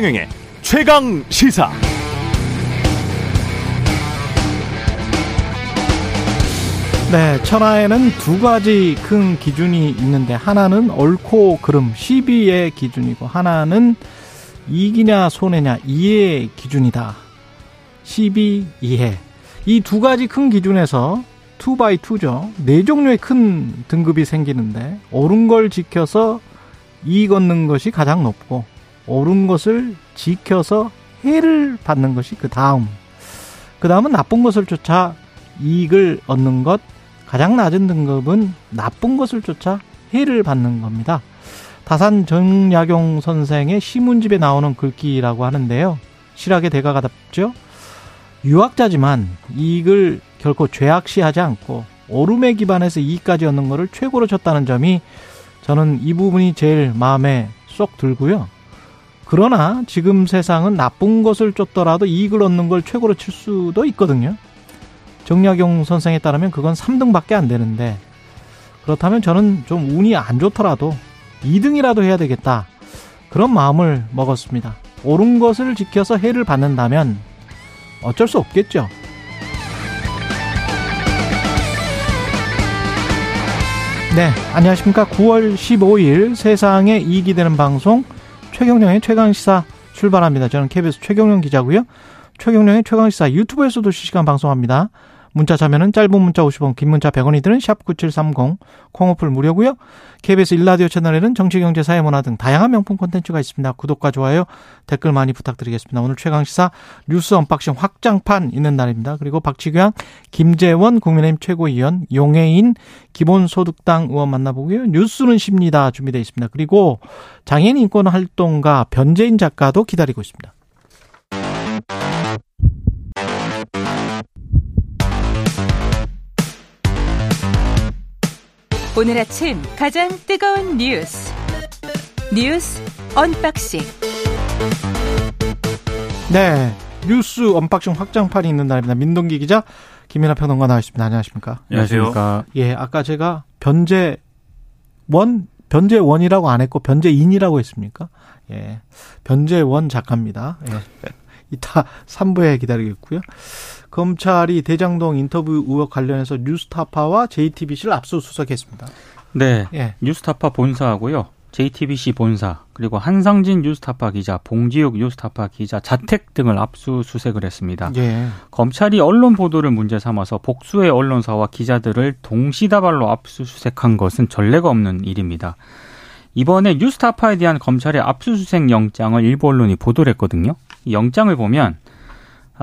최경영의 최강 시사. 네, 천하에는 두 가지 큰 기준이 있는데 하나는 옳고 그름 시비의 기준이고 하나는 이익이냐 손해냐 이해의 기준이다. 시비 이해. 이 두 가지 큰 기준에서 two by two죠. 네 종류의 큰 등급이 생기는데 옳은 걸 지켜서 이익 얻는 것이 가장 높고 옳은 것을 지켜서 해를 받는 것이 그 다음. 그 다음은 나쁜 것을 쫓아 이익을 얻는 것 가장 낮은 등급은 나쁜 것을 쫓아 해를 받는 겁니다. 다산 정약용 선생의 시문집에 나오는 글귀라고 하는데요. 실학의 대가가 답죠. 유학자지만 이익을 결코 죄악시하지 않고 오름에 기반해서 이익까지 얻는 것을 최고로 쳤다는 점이 저는 이 부분이 제일 마음에 쏙 들고요. 그러나 지금 세상은 나쁜 것을 쫓더라도 이익을 얻는 걸 최고로 칠 수도 있거든요. 정약용 선생에 따르면 그건 3등밖에 안 되는데 그렇다면 저는 좀 운이 안 좋더라도 2등이라도 해야 되겠다. 그런 마음을 먹었습니다. 옳은 것을 지켜서 해를 받는다면 어쩔 수 없겠죠. 네, 안녕하십니까. 9월 15일 세상에 이익이 되는 방송 최경영의 최강시사 출발합니다. 저는 KBS 최경영 기자고요. 최경영의 최강시사 유튜브에서도 실시간 방송합니다. 문자 참여는 짧은 문자 50원, 긴 문자 100원이 드는 샵 9730 콩 어플 무료고요. KBS 1라디오 채널에는 정치, 경제, 사회, 문화 등 다양한 명품 콘텐츠가 있습니다. 구독과 좋아요, 댓글 많이 부탁드리겠습니다. 오늘 최강시사 뉴스 언박싱 확장판 있는 날입니다. 그리고 박치기왕, 김재원 국민의힘 최고위원, 용혜인 기본소득당 의원 만나보고요. 뉴스는 쉽니다. 준비되어 있습니다. 그리고 장애인 인권 활동가 변재원 작가도 기다리고 있습니다. 오늘 아침 가장 뜨거운 뉴스 뉴스 언박싱 네 뉴스 언박싱 확장판이 있는 날입니다. 민동기 기자 김민아 평론가 나와있습니다. 안녕하십니까? 안녕하십니까? 예, 아까 제가 변재원 변재원이라고 안 했고 변재인이라고 했습니까? 예, 변재원 작가입니다. 예. 이따 3부에 기다리겠고요. 검찰이 대장동 인터뷰 의혹 관련해서 뉴스타파와 JTBC를 압수수색했습니다. 네. 예. 뉴스타파 본사하고요. JTBC 본사 그리고 한상진 뉴스타파 기자, 봉지욱 뉴스타파 기자 자택 등을 압수수색을 했습니다. 예. 검찰이 언론 보도를 문제 삼아서 복수의 언론사와 기자들을 동시다발로 압수수색한 것은 전례가 없는 일입니다. 이번에 뉴스타파에 대한 검찰의 압수수색 영장을 일부 언론이 보도를 했거든요. 이 영장을 보면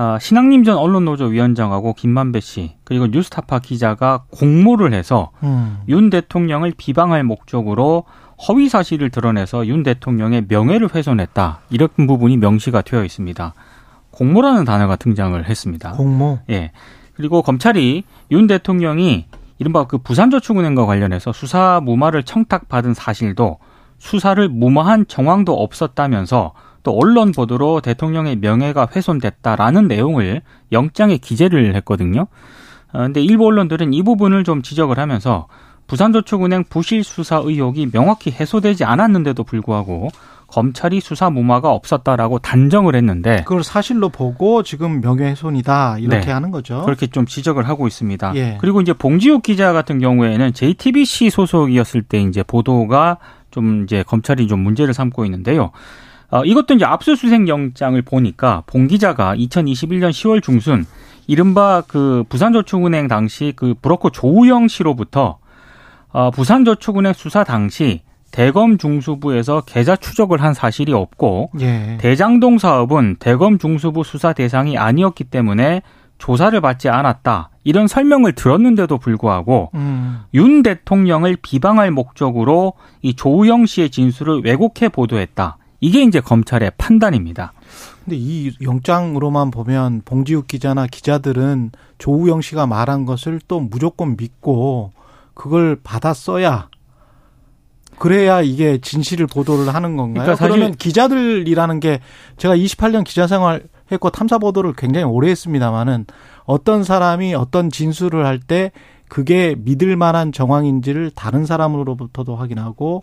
아, 신앙님 전 언론노조 위원장하고 김만배 씨 그리고 뉴스타파 기자가 공모를 해서 음. 윤 대통령을 비방할 목적으로 허위 사실을 드러내서 윤 대통령의 명예를 훼손했다 이런 부분이 명시가 되어 있습니다. 공모라는 단어가 등장을 했습니다. 공모. 예. 그리고 검찰이 윤 대통령이 이른바 그 부산저축은행과 관련해서 수사 무마를 청탁받은 사실도 수사를 무마한 정황도 없었다면서 또 언론 보도로 대통령의 명예가 훼손됐다라는 내용을 영장에 기재를 했거든요. 어, 근데 일부 언론들은 이 부분을 좀 지적을 하면서 부산저축은행 부실 수사 의혹이 명확히 해소되지 않았는데도 불구하고 검찰이 수사 무마가 없었다라고 단정을 했는데 그걸 사실로 보고 지금 명예훼손이다 이렇게 네, 하는 거죠. 그렇게 좀 지적을 하고 있습니다. 예. 그리고 이제 봉지욱 기자 같은 경우에는 JTBC 소속이었을 때 이제 보도가 좀 이제 검찰이 좀 문제를 삼고 있는데요. 어, 이것도 이제 압수수색 영장을 보니까 봉 기자가 2021년 10월 중순 이른바 그 부산저축은행 당시 그 브로커 조우영 씨로부터 어, 부산저축은행 수사 당시 대검 중수부에서 계좌 추적을 한 사실이 없고 예. 대장동 사업은 대검 중수부 수사 대상이 아니었기 때문에 조사를 받지 않았다. 이런 설명을 들었는데도 불구하고 음. 윤 대통령을 비방할 목적으로 이 조우영 씨의 진술을 왜곡해 보도했다. 이게 이제 검찰의 판단입니다. 근데 이 영장으로만 보면 봉지욱 기자나 기자들은 조우영 씨가 말한 것을 또 무조건 믿고 그걸 받았어야 그래야 이게 진실을 보도를 하는 건가요? 그러니까 그러면 기자들이라는 게 제가 28년 기자 생활 했고 탐사 보도를 굉장히 오래 했습니다만은 어떤 사람이 어떤 진술을 할 때 그게 믿을 만한 정황인지를 다른 사람으로부터도 확인하고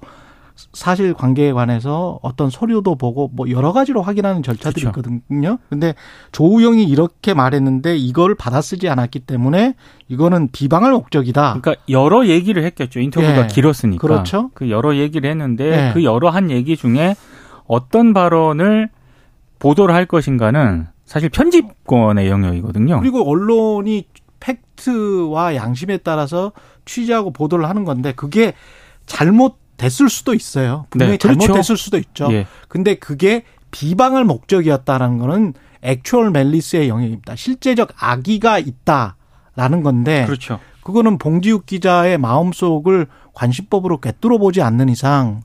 사실 관계에 관해서 어떤 서류도 보고 뭐 여러 가지로 확인하는 절차들이 그렇죠. 있거든요. 근데 조우영이 이렇게 말했는데 이걸 받아쓰지 않았기 때문에 이거는 비방할 목적이다. 그러니까 여러 얘기를 했겠죠. 인터뷰가 예. 길었으니까. 그렇죠. 그 여러 얘기를 했는데 예. 그 여러 한 얘기 중에 어떤 발언을 보도를 할 것인가는 사실 편집권의 영역이거든요. 그리고 언론이 팩트와 양심에 따라서 취재하고 보도를 하는 건데 그게 잘못 됐을 수도 있어요. 분명히 네, 그렇죠. 잘못됐을 수도 있죠. 예. 근데 그게 비방을 목적이었다라는 거는 액츄얼 멜리스의 영역입니다. 실제적 악의가 있다라는 건데 그렇죠. 그거는 봉지욱 기자의 마음속을 관심법으로 꿰뚫어 보지 않는 이상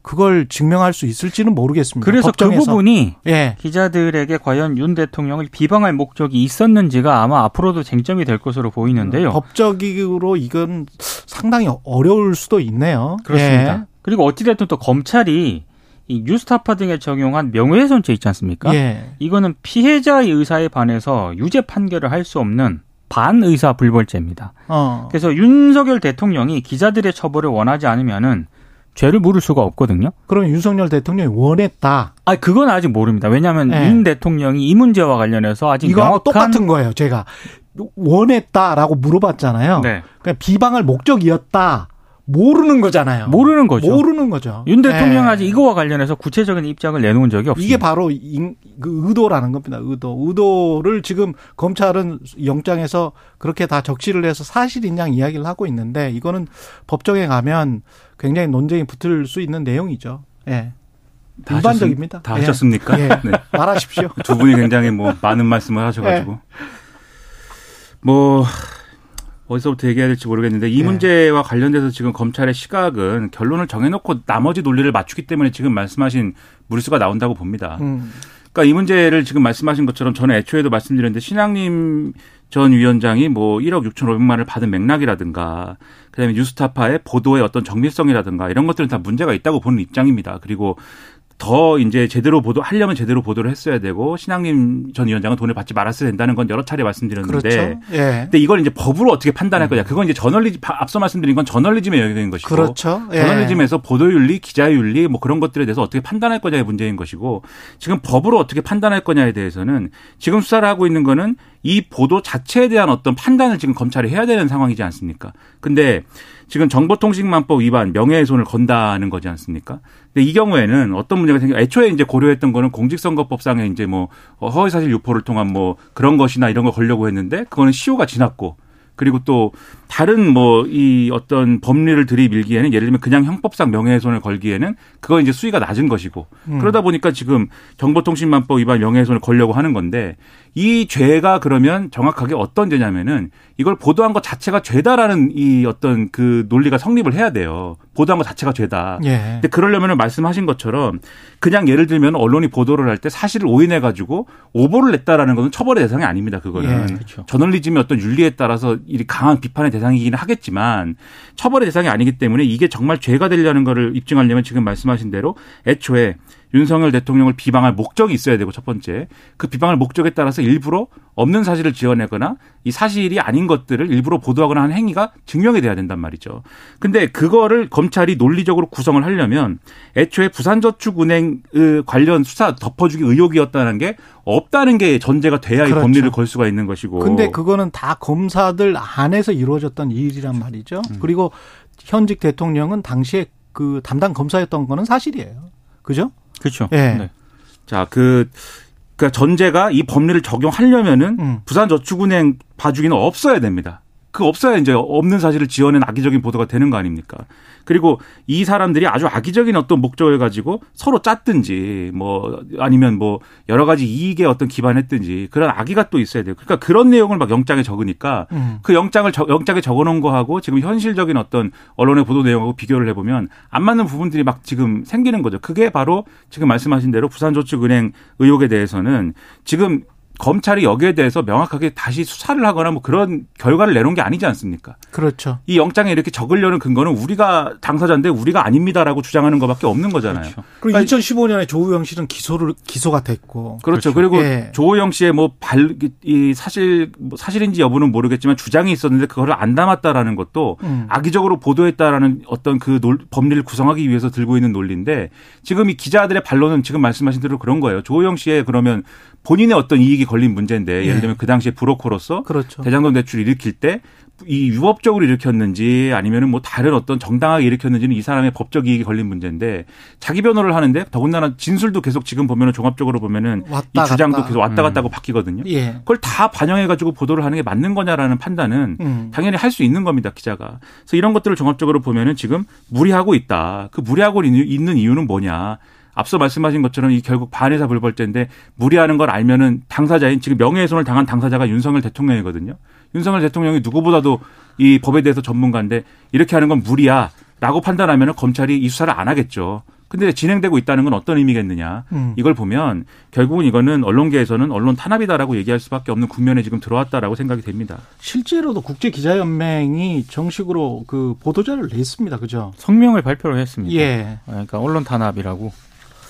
그걸 증명할 수 있을지는 모르겠습니다. 그래서 그 법정에서. 그 부분이 예. 기자들에게 과연 윤 대통령을 비방할 목적이 있었는지가 아마 앞으로도 쟁점이 될 것으로 보이는데요. 음, 법적으로 이건 상당히 어려울 수도 있네요. 그렇습니다. 예. 그리고 어찌됐든 또 검찰이 이 뉴스타파 등에 적용한 명예훼손죄 있지 않습니까? 예. 이거는 피해자의 의사에 반해서 유죄 판결을 할 수 없는 반의사 불벌죄입니다. 어. 그래서 윤석열 대통령이 기자들의 처벌을 원하지 않으면은 죄를 물을 수가 없거든요. 그럼 윤석열 대통령이 원했다. 아, 그건 아직 모릅니다. 왜냐하면 네. 윤 대통령이 이 문제와 관련해서 아직 이거 명확한 똑같은 거예요. 제가 원했다라고 물어봤잖아요. 네. 그냥 비방할 목적이었다. 모르는 거잖아요. 모르는 거죠. 모르는 거죠. 윤 대통령 네. 아직 이거와 관련해서 구체적인 입장을 내놓은 적이 없습니다. 이게 바로 그 의도라는 겁니다. 의도. 의도를 지금 검찰은 영장에서 그렇게 다 적시를 해서 사실인 양 이야기를 하고 있는데 이거는 법정에 가면 굉장히 논쟁이 붙을 수 있는 내용이죠. 예. 다 일반적입니다. 하셨, 다 예. 하셨습니까? 예. 네. 말하십시오. 두 분이 굉장히 뭐 많은 말씀을 하셔가지고. 예. 뭐 어디서부터 얘기해야 될지 모르겠는데 이 네. 문제와 관련돼서 지금 검찰의 시각은 결론을 정해놓고 나머지 논리를 맞추기 때문에 지금 말씀하신 무리수가 나온다고 봅니다. 음. 그러니까 이 문제를 지금 말씀하신 것처럼 저는 애초에도 말씀드렸는데 신양님 전 위원장이 뭐 1억 6천5백만을 받은 맥락이라든가 그다음에 뉴스타파의 보도의 어떤 정밀성이라든가 이런 것들은 다 문제가 있다고 보는 입장입니다. 그리고 더 이제 제대로 보도 하려면 제대로 보도를 했어야 되고 신앙님 전 위원장은 돈을 받지 말았어야 된다는 건 여러 차례 말씀드렸는데 그렇죠. 예. 근데 이걸 이제 법으로 어떻게 판단할 거냐 그건 이제 저널리즘 앞서 말씀드린 건 저널리즘의 영역인 것이고 그렇죠. 예. 저널리즘에서 보도윤리 기자윤리 뭐 그런 것들에 대해서 어떻게 판단할 거냐의 문제인 것이고 지금 법으로 어떻게 판단할 거냐에 대해서는 지금 수사를 하고 있는 거는 이 보도 자체에 대한 어떤 판단을 지금 검찰이 해야 되는 상황이지 않습니까 근데 지금 정보통신망법 위반 명예훼손을 건다는 거지 않습니까? 근데 이 경우에는 어떤 문제가 생겨 애초에 이제 고려했던 거는 공직선거법상에 이제 뭐 허위사실 유포를 통한 뭐 그런 것이나 이런 걸 걸려고 했는데 그거는 시효가 지났고 그리고 또 다른 뭐 이 어떤 법리를 들이밀기에는 예를 들면 그냥 형법상 명예훼손을 걸기에는 그거 이제 수위가 낮은 것이고 음. 그러다 보니까 지금 정보통신망법 위반 명예훼손을 걸려고 하는 건데 이 죄가 그러면 정확하게 어떤 죄냐면은 이걸 보도한 것 자체가 죄다라는 이 어떤 그 논리가 성립을 해야 돼요. 보도한 것 자체가 죄다. 예. 근데 그러려면은 말씀하신 것처럼 그냥 예를 들면 언론이 보도를 할 때 사실을 오인해 가지고 오보를 냈다라는 것은 처벌의 대상이 아닙니다. 그거는 예. 그렇죠. 저널리즘의 어떤 윤리에 따라서 이 강한 비판의 대상 이기는 하겠지만 처벌의 대상이 아니기 때문에 이게 정말 죄가 되려는 거를 입증하려면 지금 말씀하신 대로 애초에 윤석열 대통령을 비방할 목적이 있어야 되고 첫 번째 그 비방할 목적에 따라서 일부러 없는 사실을 지어내거나 이 사실이 아닌 것들을 일부러 보도하거나 하는 행위가 증명이 돼야 된단 말이죠. 근데 그거를 검찰이 논리적으로 구성을 하려면 애초에 부산저축은행 관련 수사 덮어주기 의혹이었다는 게 없다는 게 전제가 돼야 그렇죠. 이 법리를 걸 수가 있는 것이고. 근데 그거는 다 검사들 안에서 이루어졌던 일이란 말이죠. 음. 그리고 현직 대통령은 당시에 그 담당 검사였던 거는 사실이에요. 그죠? 그렇죠. 예. 네. 자, 그, 그 전제가 이 법리를 적용하려면은 음. 부산저축은행 봐주기는 없어야 됩니다. 그 없어야 이제 없는 사실을 지어낸 악의적인 보도가 되는 거 아닙니까? 그리고 이 사람들이 아주 악의적인 어떤 목적을 가지고 서로 짰든지 뭐 아니면 뭐 여러 가지 이익에 어떤 기반했든지 그런 악의가 또 있어야 돼요. 그러니까 그런 내용을 막 영장에 적으니까 음. 그 영장을 적, 영장에 적어놓은 거하고 지금 현실적인 어떤 언론의 보도 내용하고 비교를 해보면 안 맞는 부분들이 막 지금 생기는 거죠. 그게 바로 지금 말씀하신 대로 부산저축은행 의혹에 대해서는 지금 검찰이 여기에 대해서 명확하게 다시 수사를 하거나 뭐 그런 결과를 내놓은 게 아니지 않습니까? 그렇죠. 이 영장에 이렇게 적으려는 근거는 우리가 당사자인데 우리가 아닙니다라고 주장하는 것밖에 없는 거잖아요. 그렇죠. 그리고 그러니까 2015년에 조우영 씨는 기소를 기소가 됐고 그렇죠. 그렇죠. 그리고 예. 조우영 씨의 뭐발이 사실 뭐 사실인지 여부는 모르겠지만 주장이 있었는데 그거를 안 담았다라는 것도 음. 악의적으로 보도했다라는 어떤 그 논, 법리를 구성하기 위해서 들고 있는 논리인데 지금 이 기자들의 반론은 지금 말씀하신 대로 그런 거예요. 조우영 씨의 그러면 본인의 어떤 이익이 걸린 문제인데 예를 예. 들면 그 당시에 브로커로서 그렇죠. 대장동 대출을 일으킬 때 이 유법적으로 일으켰는지 아니면은 뭐 다른 어떤 정당하게 일으켰는지는 이 사람의 법적 이익이 걸린 문제인데 자기 변호를 하는데 더군다나 진술도 계속 지금 보면은 종합적으로 보면은 이 주장도 갔다. 계속 왔다 갔다 하고 음. 바뀌거든요. 예. 그걸 다 반영해 가지고 보도를 하는 게 맞는 거냐라는 판단은 음. 당연히 할 수 있는 겁니다, 기자가. 그래서 이런 것들을 종합적으로 보면은 지금 무리하고 있다. 그 무리하고 있는 이유는 뭐냐? 앞서 말씀하신 것처럼 이 결국 반의사 불벌죄인데 무리하는 걸 알면은 당사자인 지금 명예훼손을 당한 당사자가 윤석열 대통령이거든요. 윤석열 대통령이 누구보다도 이 법에 대해서 전문가인데 이렇게 하는 건 무리야라고 판단하면은 검찰이 이 수사를 안 하겠죠. 근데 진행되고 있다는 건 어떤 의미겠느냐. 음. 이걸 보면 결국은 이거는 언론계에서는 언론 탄압이다라고 얘기할 수밖에 없는 국면에 지금 들어왔다라고 생각이 됩니다. 실제로도 국제 기자연맹이 정식으로 그 보도자를 냈습니다. 그죠? 성명을 발표를 했습니다. 예. 그러니까 언론 탄압이라고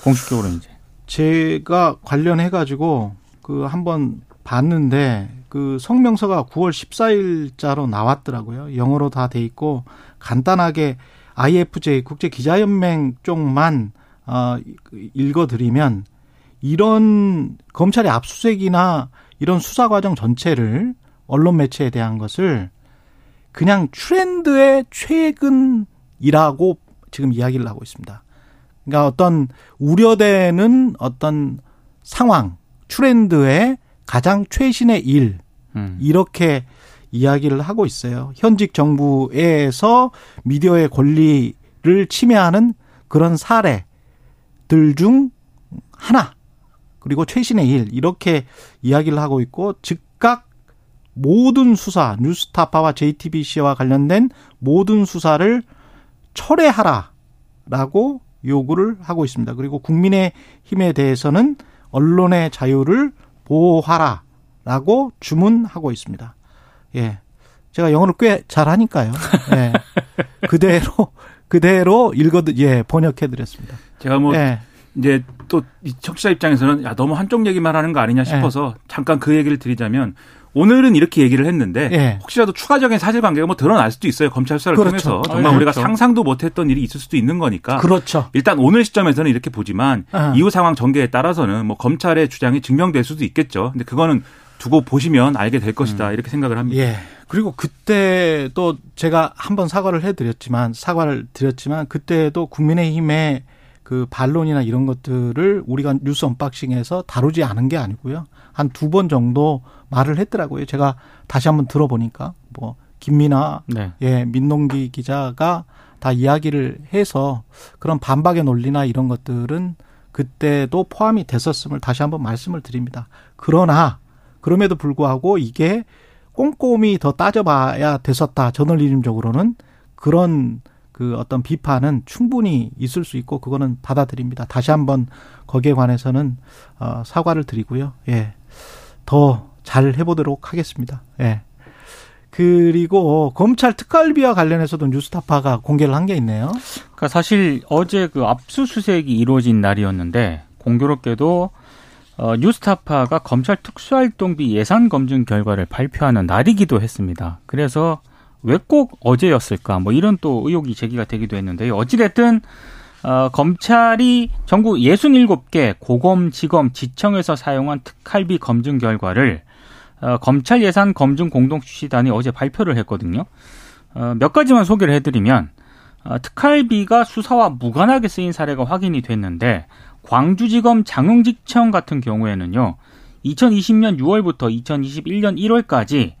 공식적으로 이제 제가 관련해 가지고 그 한번 봤는데 그 성명서가 9월 14일자로 나왔더라고요. 영어로 다 돼 있고 간단하게 IFJ 국제 기자연맹 쪽만 어 읽어 드리면 이런 검찰의 압수수색이나 이런 수사 과정 전체를 언론 매체에 대한 것을 그냥 트렌드의 최근이라고 지금 이야기를 하고 있습니다. 그러니까 어떤 우려되는 어떤 상황, 트렌드의 가장 최신의 일, 음. 이렇게 이야기를 하고 있어요. 현직 정부에서 미디어의 권리를 침해하는 그런 사례들 중 하나, 그리고 최신의 일, 이렇게 이야기를 하고 있고, 즉각 모든 수사, 뉴스타파와 JTBC와 관련된 모든 수사를 철회하라라고 요구를 하고 있습니다. 그리고 국민의 힘에 대해서는 언론의 자유를 보호하라라고 주문하고 있습니다. 예. 제가 영어를 꽤 잘하니까요. 예. 그대로 그대로 읽어 예 번역해 드렸습니다. 제가 뭐 예. 이제 또 청취자 입장에서는 야 너무 한쪽 얘기만 하는 거 아니냐 싶어서 예. 잠깐 그 얘기를 드리자면 오늘은 이렇게 얘기를 했는데 예. 혹시라도 추가적인 사실관계가 뭐 드러날 수도 있어요 검찰 수사를 그렇죠. 통해서 정말 아, 우리가 그렇죠. 상상도 못했던 일이 있을 수도 있는 거니까 그렇죠. 일단 오늘 시점에서는 이렇게 보지만 아. 이후 상황 전개에 따라서는 뭐 검찰의 주장이 증명될 수도 있겠죠. 근데 그거는 두고 보시면 알게 될 것이다 음. 이렇게 생각을 합니다. 예. 그리고 그때 또 제가 한번 사과를 해드렸지만 사과를 드렸지만 그때도 국민의힘의 그 반론이나 이런 것들을 우리가 뉴스 언박싱에서 다루지 않은 게 아니고요. 한 두 번 정도 말을 했더라고요. 제가 다시 한번 들어보니까 뭐 김민아 네. 예 민동기 기자가 다 이야기를 해서 그런 반박의 논리나 이런 것들은 그때도 포함이 됐었음을 다시 한번 말씀을 드립니다. 그러나 그럼에도 불구하고 이게 꼼꼼히 더 따져봐야 됐었다. 저널리즘적으로는 그런 그 어떤 비판은 충분히 있을 수 있고 그거는 받아들입니다. 다시 한번 거기에 관해서는 어 사과를 드리고요. 예. 더 잘 해보도록 하겠습니다. 예. 그리고 검찰 특활비와 관련해서도 뉴스타파가 공개를 한 게 있네요. 그러니까 사실 어제 그 압수수색이 이루어진 날이었는데 공교롭게도 어, 뉴스타파가 검찰 특수활동비 예산 검증 결과를 발표하는 날이기도 했습니다. 그래서 왜 꼭 어제였을까? 뭐 이런 또 의혹이 제기가 되기도 했는데요. 어찌됐든 어, 검찰이 전국 67개 고검, 지검, 지청에서 사용한 특활비 검증 결과를 어, 검찰 예산 검증 공동주시단이 어제 발표를 했거든요. 어, 몇 가지만 소개를 해드리면 어, 특활비가 수사와 무관하게 쓰인 사례가 확인이 됐는데 광주지검 장흥지청 같은 경우에는요. 2020년 6월부터 2021년 1월까지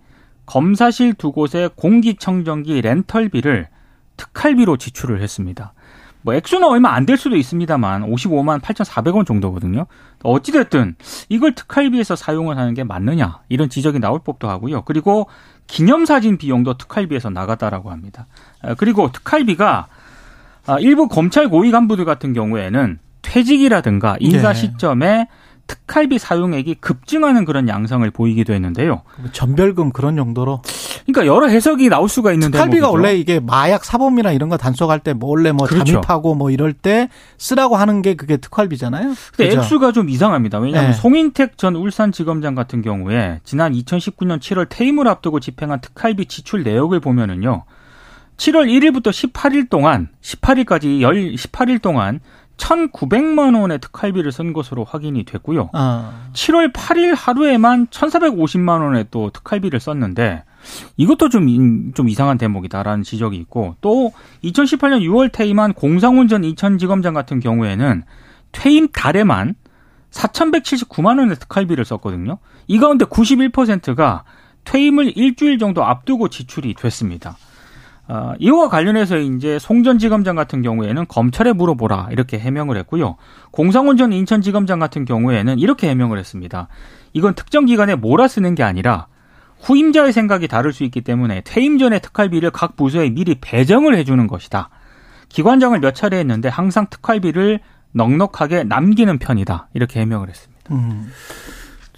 검사실 두 곳의 공기청정기 렌털비를 특활비로 지출을 했습니다. 뭐 액수는 얼마 안 될 수도 있습니다만 55만 8,400원 정도거든요. 어찌됐든 이걸 특활비에서 사용을 하는 게 맞느냐 이런 지적이 나올 법도 하고요. 그리고 기념사진 비용도 특활비에서 나갔다라고 합니다. 아, 그리고 특활비가 아, 일부 검찰 고위 간부들 같은 경우에는 퇴직이라든가 인사 네. 시점에 특활비 사용액이 급증하는 그런 양상을 보이기도 했는데요. 전별금 그런 정도로. 그러니까 여러 해석이 나올 수가 있는데 특활비가 원래 이게 마약 사범이나 이런 거 단속할 때 뭐 원래 뭐 그렇죠. 잠입하고 뭐 이럴 때 쓰라고 하는 게 그게 특활비잖아요. 근데 그렇죠? 액수가 좀 이상합니다. 왜냐하면 네. 송인택 전 울산지검장 같은 경우에 지난 2019년 7월 퇴임을 앞두고 집행한 특활비 지출 내역을 보면은요. 7월 1일부터 18일 동안 18일까지 18일 동안 1,900만 원의 특활비를 쓴 것으로 확인이 됐고요. 아. 7월 8일 하루에만 1,450만 원의 또 특활비를 썼는데 이것도 좀, 좀 이상한 대목이다라는 지적이 있고 또 2018년 6월 퇴임한 공상훈 전 인천지검장 같은 경우에는 퇴임 달에만 4,179만 원의 특활비를 썼거든요. 이 가운데 91%가 퇴임을 일주일 정도 앞두고 지출이 됐습니다. 어, 이와 관련해서 이제 송전지검장 같은 경우에는 검찰에 물어보라 이렇게 해명을 했고요. 공상훈 전 인천지검장 같은 경우에는 이렇게 해명을 했습니다. 이건 특정 기관에 몰아쓰는 게 아니라 후임자의 생각이 다를 수 있기 때문에 퇴임 전에 특활비를 각 부서에 미리 배정을 해주는 것이다. 기관장을 몇 차례 했는데 항상 특활비를 넉넉하게 남기는 편이다. 이렇게 해명을 했습니다. 음.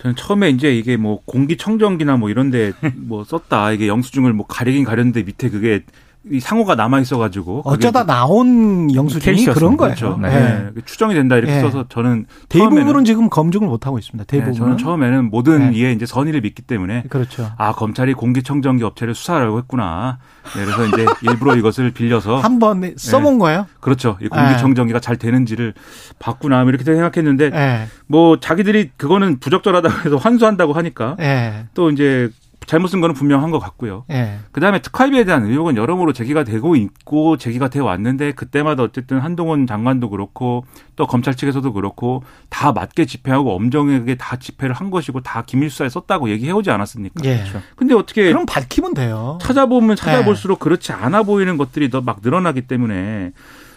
저는 처음에 이제 이게 뭐 공기청정기나 뭐 이런데 뭐 썼다. 이게 영수증을 뭐 가리긴 가렸는데 밑에 그게 이 상호가 남아 있어가지고 어쩌다 나온 영수증이 그런 거예요. 그렇죠. 네. 네. 추정이 된다 이렇게 네. 써서 저는 대부분은 지금 검증을 못 하고 있습니다. 대부분 네, 저는 처음에는 모든 네. 이에 이제 선의를 믿기 때문에 그렇죠. 아 검찰이 공기청정기 업체를 수사하려고 했구나. 네, 그래서 이제 일부러 이것을 빌려서 한번 써본 거예요. 그렇죠. 이 공기청정기가 잘 되는지를 봤구나 이렇게 생각했는데 뭐 자기들이 그거는 부적절하다고 해서 환수한다고 하니까 또 이제 잘못 쓴 거는 분명한 것 같고요. 예. 그다음에 특활비에 대한 의혹은 여러모로 제기가 되고 있고 제기가 되어 왔는데 그때마다 어쨌든 한동훈 장관도 그렇고 또 검찰 측에서도 그렇고 다 맞게 집행하고 엄정하게 다 집회를 한 것이고 다 기밀 수사에 썼다고 얘기해 오지 않았습니까? 예. 그렇죠. 근데 어떻게 그럼 밝히면 돼요. 찾아보면 찾아볼수록 예. 그렇지 않아 보이는 것들이 더 막 늘어나기 때문에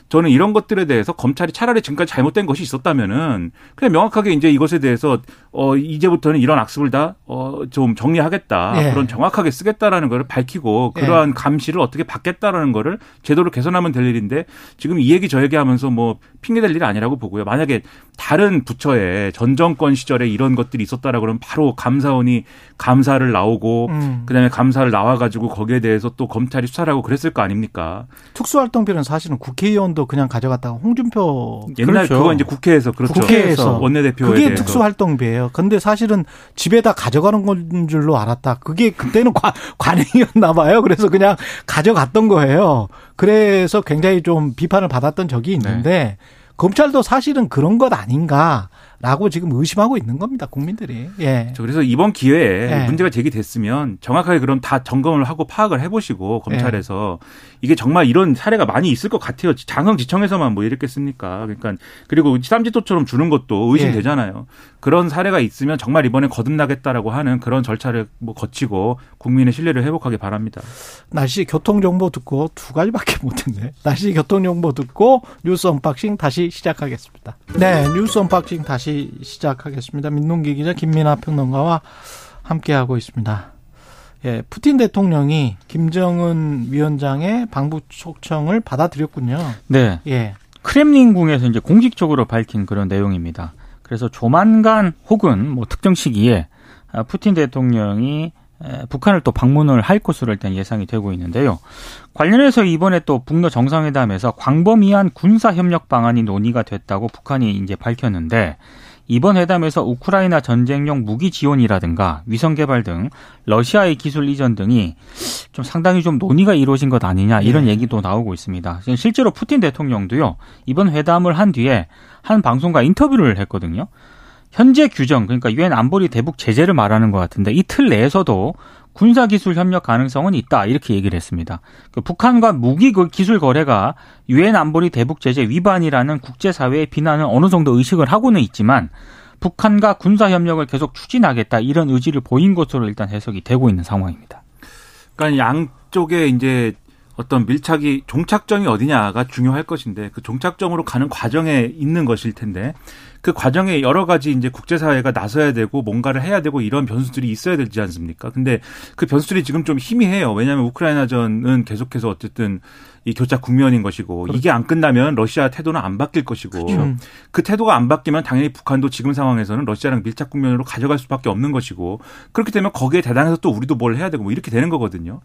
저는 이런 것들에 대해서 검찰이 차라리 지금까지 잘못된 것이 있었다면은 그냥 명확하게 이제 이것에 대해서 어 이제부터는 이런 악습을 다어좀 정리하겠다. 예. 그런 정확하게 쓰겠다라는 거를 밝히고 예. 그러한 예. 감시를 어떻게 받겠다라는 거를 제도로 개선하면 될 일인데 지금 이 얘기 저 얘기 하면서 뭐 핑계 댈 일이 아니라고 보고요. 만약에 다른 부처에 전 정권 시절에 이런 것들이 있었다라 그러면 바로 감사원이 감사를 나오고 음. 그다음에 감사를 나와 가지고 거기에 대해서 또 검찰이 수사를 하고 그랬을 거 아닙니까? 특수활동비는 사실은 국회의원 의원도 그냥 가져갔다가 홍준표 옛날 그렇죠. 그거 이제 국회에서 그렇죠. 국회에서 원내대표 그게 특수활동비예요. 근데 사실은 집에다 가져가는 건 줄로 알았다. 그게 그때는 관, 관행이었나 봐요. 그래서 그냥 가져갔던 거예요. 그래서 굉장히 좀 비판을 받았던 적이 있는데 네. 검찰도 사실은 그런 것 아닌가. 라고 지금 의심하고 있는 겁니다, 국민들이. 예. 그래서 이번 기회에 예. 문제가 제기됐으면 정확하게 그럼 다 점검을 하고 파악을 해보시고 검찰에서 예. 이게 정말 이런 사례가 많이 있을 것 같아요. 장흥지청에서만 뭐 이랬겠습니까? 그러니까 그리고 쌈짓돈처럼 주는 것도 의심되잖아요. 예. 그런 사례가 있으면 정말 이번에 거듭나겠다라고 하는 그런 절차를 뭐 거치고 국민의 신뢰를 회복하기 바랍니다. 날씨 교통 정보 듣고 두 가지밖에 못했네. 날씨 교통 정보 듣고 뉴스 언박싱 다시 시작하겠습니다. 네, 뉴스 언박싱 다시 시작하겠습니다. 민동기 기자 김민아 평론가와 함께하고 있습니다. 예, 푸틴 대통령이 김정은 위원장의 방북 초청을 받아들였군요. 네. 예. 크렘린궁에서 이제 공식적으로 밝힌 그런 내용입니다. 그래서 조만간 혹은 뭐 특정 시기에 푸틴 대통령이 북한을 또 방문을 할 것으로 일단 예상이 되고 있는데요. 관련해서 이번에 또 북러 정상회담에서 광범위한 군사 협력 방안이 논의가 됐다고 북한이 이제 밝혔는데 이번 회담에서 우크라이나 전쟁용 무기 지원이라든가 위성 개발 등 러시아의 기술 이전 등이 좀 상당히 좀 논의가 이루어진 것 아니냐 이런 네. 얘기도 나오고 있습니다. 실제로 푸틴 대통령도요 이번 회담을 한 뒤에 한 방송과 인터뷰를 했거든요. 현재 규정 그러니까 유엔 안보리 대북 제재를 말하는 것 같은데 이 틀 내에서도 군사 기술 협력 가능성은 있다 이렇게 얘기를 했습니다. 그 북한과 무기 그 기술 거래가 유엔 안보리 대북 제재 위반이라는 국제 사회의 비난은 어느 정도 의식을 하고는 있지만 북한과 군사 협력을 계속 추진하겠다 이런 의지를 보인 것으로 일단 해석이 되고 있는 상황입니다. 그러니까 양쪽에 이제 어떤 밀착이 종착점이 어디냐가 중요할 것인데 그 종착점으로 가는 과정에 있는 것일 텐데 그 과정에 여러 가지 이제 국제사회가 나서야 되고 뭔가를 해야 되고 이런 변수들이 있어야 되지 않습니까? 근데 그 변수들이 지금 좀 희미해요. 왜냐하면 우크라이나전은 계속해서 어쨌든 이 교착 국면인 것이고 그렇죠. 이게 안 끝나면 러시아 태도는 안 바뀔 것이고 그렇죠. 그 태도가 안 바뀌면 당연히 북한도 지금 상황에서는 러시아랑 밀착 국면으로 가져갈 수밖에 없는 것이고 그렇게 되면 거기에 대당해서 또 우리도 뭘 해야 되고 뭐 이렇게 되는 거거든요.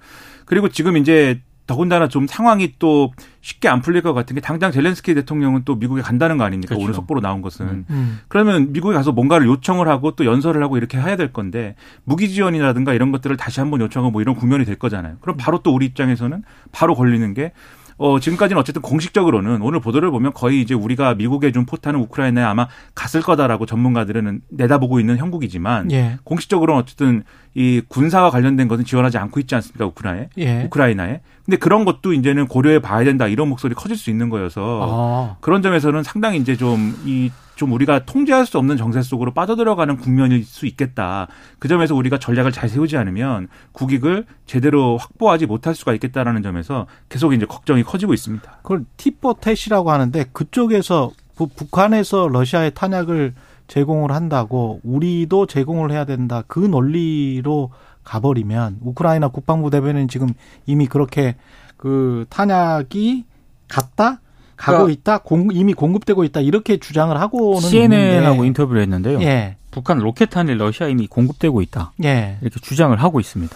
그리고 지금 이제 더군다나 좀 상황이 또 쉽게 안 풀릴 것 같은 게 당장 젤렌스키 대통령은 또 미국에 간다는 거 아닙니까? 그렇죠. 오늘 속보로 나온 것은. 음. 음. 그러면 미국에 가서 뭔가를 요청을 하고 또 연설을 하고 이렇게 해야 될 건데 무기 지원이라든가 이런 것들을 다시 한번 요청하고 뭐 이런 국면이 될 거잖아요. 그럼 바로 또 우리 입장에서는 바로 걸리는 게 어, 지금까지는 어쨌든 공식적으로는 오늘 보도를 보면 거의 이제 우리가 미국에 준 포탄은 우크라이나에 아마 갔을 거다라고 전문가들은 내다보고 있는 형국이지만 예. 공식적으로는 어쨌든 이 군사와 관련된 것은 지원하지 않고 있지 않습니까 우크라이나에 예. 우크라이나에 근데 그런 것도 이제는 고려해 봐야 된다 이런 목소리 커질 수 있는 거여서 아. 그런 점에서는 상당히 이제 좀 이 좀 우리가 통제할 수 없는 정세 속으로 빠져들어가는 국면일 수 있겠다. 그 점에서 우리가 전략을 잘 세우지 않으면 국익을 제대로 확보하지 못할 수가 있겠다라는 점에서 계속 이제 걱정이 커지고 있습니다. 그걸 티포 텟이라고 하는데 그쪽에서 북한에서 러시아의 탄약을 제공을 한다고 우리도 제공을 해야 된다. 그 논리로 가버리면 우크라이나 국방부 대변인 지금 이미 그렇게 그 탄약이 갔다 가고 그러니까 있다, 공, 이미 공급되고 있다 이렇게 주장을 하고는 CNN하고 인터뷰를 했는데요. 예. 북한 로켓탄이 러시아 이미 공급되고 있다. 예. 이렇게 주장을 하고 있습니다.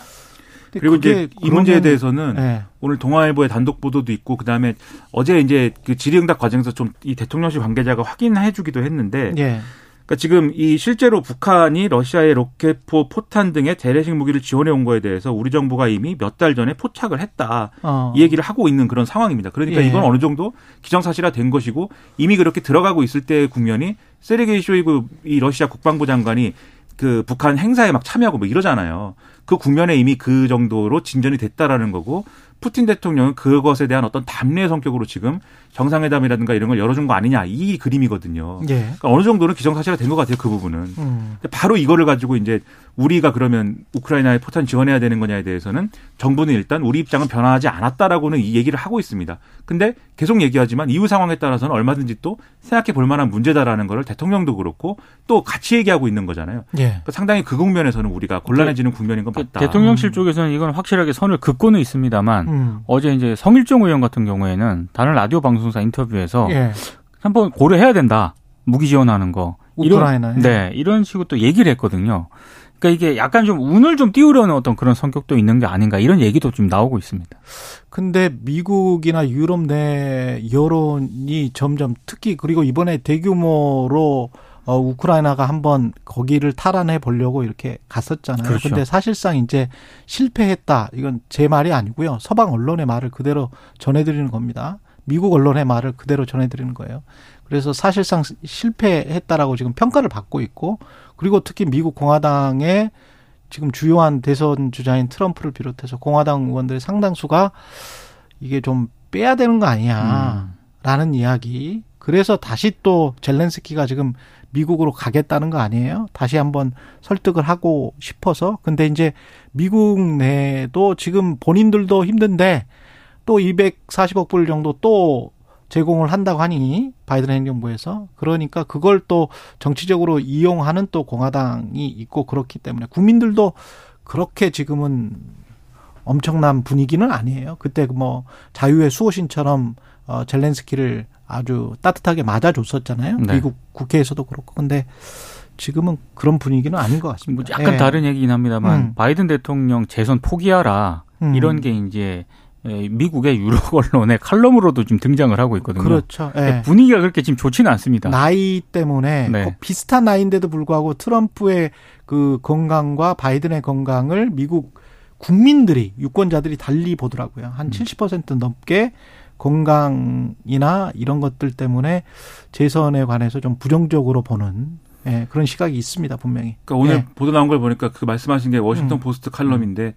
그리고 이제 이 문제에 대해서는 예. 오늘 동아일보의 단독 보도도 있고 그다음에 어제 이제 그 질의응답 과정에서 좀 이 대통령실 관계자가 확인해 주기도 했는데 예. 그러니까 지금 이 실제로 북한이 러시아의 로켓포, 포탄 등의 재래식 무기를 지원해 온 거에 대해서 우리 정부가 이미 몇 달 전에 포착을 했다. 어. 이 얘기를 하고 있는 그런 상황입니다. 그러니까 예. 이건 어느 정도 기정사실화 된 것이고 이미 그렇게 들어가고 있을 때의 국면이 세르게이 쇼이구 이 러시아 국방부 장관이 그 북한 행사에 막 참여하고 뭐 이러잖아요. 그 국면에 이미 그 정도로 진전이 됐다라는 거고 푸틴 대통령은 그것에 대한 어떤 담례 성격으로 지금 정상회담이라든가 이런 걸 열어준 거 아니냐 이 그림이거든요. 예. 그러니까 어느 정도는 기정사실화 된 것 같아요 그 부분은. 음. 바로 이거를 가지고 이제 우리가 그러면 우크라이나에 포탄 지원해야 되는 거냐에 대해서는 정부는 일단 우리 입장은 변화하지 않았다라고는 이 얘기를 하고 있습니다. 근데 계속 얘기하지만 이후 상황에 따라서는 얼마든지 또 생각해 볼 만한 문제다라는 거를 대통령도 그렇고 또 같이 얘기하고 있는 거잖아요. 예. 그러니까 상당히 그 국면에서는 우리가 곤란해지는 국면인 건 맞다. 대통령실 쪽에서는 이건 확실하게 선을 긋고는 있습니다만 음. 어제 이제 성일종 의원 같은 경우에는 다른 라디오 방 송사 인터뷰에서 예. 한번 고려해야 된다. 무기 지원하는 거. 우크라이나에. 이런, 네, 이런 식으로 또 얘기를 했거든요. 그러니까 이게 약간 좀 운을 좀 띄우려는 어떤 그런 성격도 있는 게 아닌가 이런 얘기도 좀 나오고 있습니다. 근데 미국이나 유럽 내 여론이 점점 특히 그리고 이번에 대규모로 어, 우크라이나가 한번 거기를 탈환해 보려고 이렇게 갔었잖아요. 그렇죠. 근데 사실상 이제 실패했다. 이건 제 말이 아니고요. 서방 언론의 말을 그대로 전해드리는 겁니다. 미국 언론의 말을 그대로 전해드리는 거예요. 그래서 사실상 실패했다라고 지금 평가를 받고 있고 그리고 특히 미국 공화당의 지금 주요한 대선 주자인 트럼프를 비롯해서 공화당 의원들의 상당수가 이게 좀 빼야 되는 거 아니야라는 음. 이야기. 그래서 다시 또 젤렌스키가 지금 미국으로 가겠다는 거 아니에요? 다시 한번 설득을 하고 싶어서. 근데 이제 미국 내도 지금 본인들도 힘든데 또 240억 불 정도 또 제공을 한다고 하니 바이든 행정부에서 그러니까 그걸 또 정치적으로 이용하는 또 공화당이 있고 그렇기 때문에 국민들도 그렇게 지금은 엄청난 분위기는 아니에요. 그때 뭐 자유의 수호신처럼 어 젤렌스키를 아주 따뜻하게 맞아줬었잖아요. 네. 미국 국회에서도 그렇고. 근데 지금은 그런 분위기는 아닌 것 같습니다. 뭐 약간 네. 다른 얘기긴 합니다만 음. 바이든 대통령 재선 포기하라 음. 이런 게 이제 미국의 유럽 언론의 칼럼으로도 지금 등장을 하고 있거든요. 그렇죠. 네. 분위기가 그렇게 지금 좋지는 않습니다. 나이 때문에 네. 비슷한 나이인데도 불구하고 트럼프의 그 건강과 바이든의 건강을 미국 국민들이 유권자들이 달리 보더라고요. 한 70% 음. 넘게 건강이나 이런 것들 때문에 재선에 관해서 좀 부정적으로 보는 예, 그런 시각이 있습니다, 분명히. 그러니까 오늘 예. 보도 나온 걸 보니까 그 말씀하신 게 워싱턴 음. 포스트 칼럼인데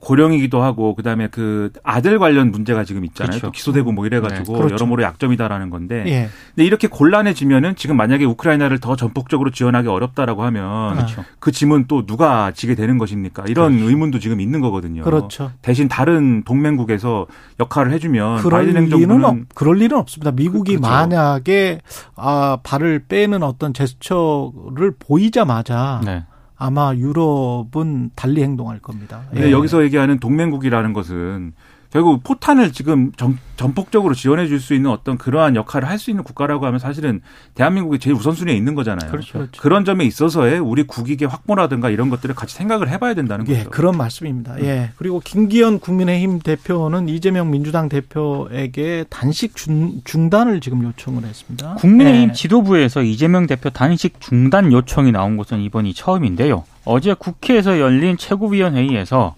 고령이기도 하고 그다음에 그 아들 관련 문제가 지금 있잖아요. 그렇죠. 또 기소되고 뭐 이래가지고 네. 그렇죠. 여러모로 약점이다라는 건데. 예. 근데 이렇게 곤란해지면은 지금 만약에 우크라이나를 더 전폭적으로 지원하기 어렵다라고 하면 그렇죠. 그 짐은 또 누가 지게 되는 것입니까? 이런 그렇죠. 의문도 지금 있는 거거든요. 그렇죠. 대신 다른 동맹국에서 역할을 해주면 그럴 바이든 행정부는 없, 그럴 일은 없습니다. 미국이 그렇죠. 만약에 아 발을 빼는 어떤 제스처를 보이자마자. 네. 아마 유럽은 달리 행동할 겁니다. 예. 여기서 얘기하는 동맹국이라는 것은 결국 포탄을 지금 전, 전폭적으로 지원해 줄 수 있는 어떤 그러한 역할을 할 수 있는 국가라고 하면 사실은 대한민국이 제일 우선순위에 있는 거잖아요. 그렇죠. 그렇죠. 그런 점에 있어서의 우리 국익의 확보라든가 이런 것들을 같이 생각을 해봐야 된다는 예, 거죠. 그런 말씀입니다. 음. 예. 그리고 김기현 국민의힘 대표는 이재명 민주당 대표에게 단식 중, 중단을 지금 요청을 했습니다. 국민의힘 예. 지도부에서 이재명 대표 단식 중단 요청이 나온 것은 이번이 처음인데요. 어제 국회에서 열린 최고위원회의에서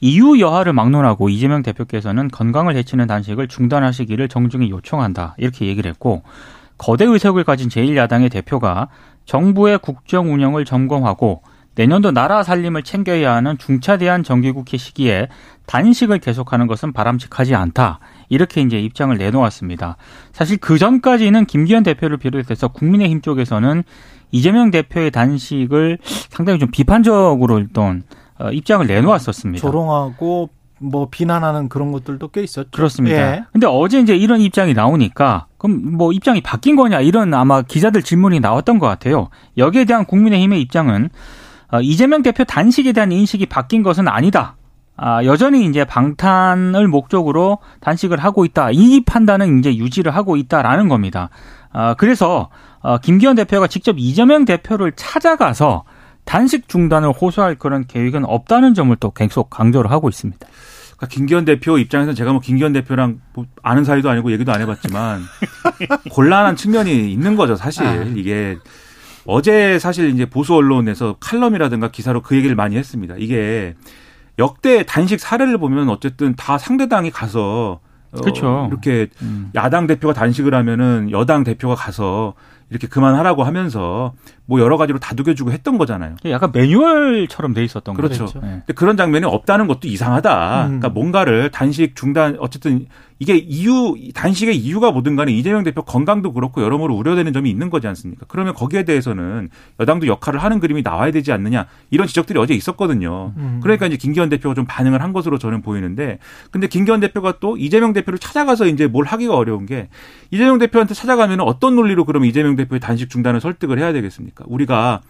이유 여하를 막론하고 이재명 대표께서는 건강을 해치는 단식을 중단하시기를 정중히 요청한다. 이렇게 얘기를 했고 거대 의석을 가진 제1야당의 대표가 정부의 국정 운영을 점검하고 내년도 나라 살림을 챙겨야 하는 중차대한 정기국회 시기에 단식을 계속하는 것은 바람직하지 않다. 이렇게 이제 입장을 내놓았습니다. 사실 그 전까지는 김기현 대표를 비롯해서 국민의힘 쪽에서는 이재명 대표의 단식을 상당히 좀 비판적으로 일단 어, 입장을 내놓았었습니다. 조롱하고 뭐 비난하는 그런 것들도 꽤 있었죠. 그렇습니다. 예. 근데 어제 이제 이런 입장이 나오니까 그럼 뭐 입장이 바뀐 거냐 이런 아마 기자들 질문이 나왔던 것 같아요. 여기에 대한 국민의힘의 입장은 어, 이재명 대표 단식에 대한 인식이 바뀐 것은 아니다. 아, 여전히 이제 방탄을 목적으로 단식을 하고 있다. 이 판단은 이제 유지를 하고 있다라는 겁니다. 아, 그래서 어, 김기현 대표가 직접 이재명 대표를 찾아가서 단식 중단을 호소할 그런 계획은 없다는 점을 또 계속 강조를 하고 있습니다. 그러니까 김기현 대표 입장에서 제가 뭐 김기현 대표랑 뭐 아는 사이도 아니고 얘기도 안 해봤지만 곤란한 측면이 있는 거죠 사실 아. 이게 어제 사실 이제 보수 언론에서 칼럼이라든가 기사로 그 얘기를 많이 했습니다. 이게 역대 단식 사례를 보면 어쨌든 다 상대당이 가서 그렇죠. 이렇게 음. 야당 대표가 단식을 하면은 여당 대표가 가서 이렇게 그만하라고 하면서 뭐 여러 가지로 다독여주고 했던 거잖아요. 약간 매뉴얼처럼 돼 있었던 그렇죠. 거죠. 그렇죠. 근데 그런 장면이 없다는 것도 이상하다. 음. 그러니까 뭔가를 단식 중단 어쨌든 이게 이유 단식의 이유가 뭐든 간에 이재명 대표 건강도 그렇고 여러모로 우려되는 점이 있는 거지 않습니까? 그러면 거기에 대해서는 여당도 역할을 하는 그림이 나와야 되지 않느냐 이런 지적들이 어제 있었거든요. 음. 그러니까 이제 김기현 대표가 좀 반응을 한 것으로 저는 보이는데 근데 김기현 대표가 또 이재명 대표를 찾아가서 이제 뭘 하기가 어려운 게 이재명 대표한테 찾아가면 어떤 논리로 그러면 이재명 대표의 단식 중단을 설득을 해야 되겠습니까? 우리가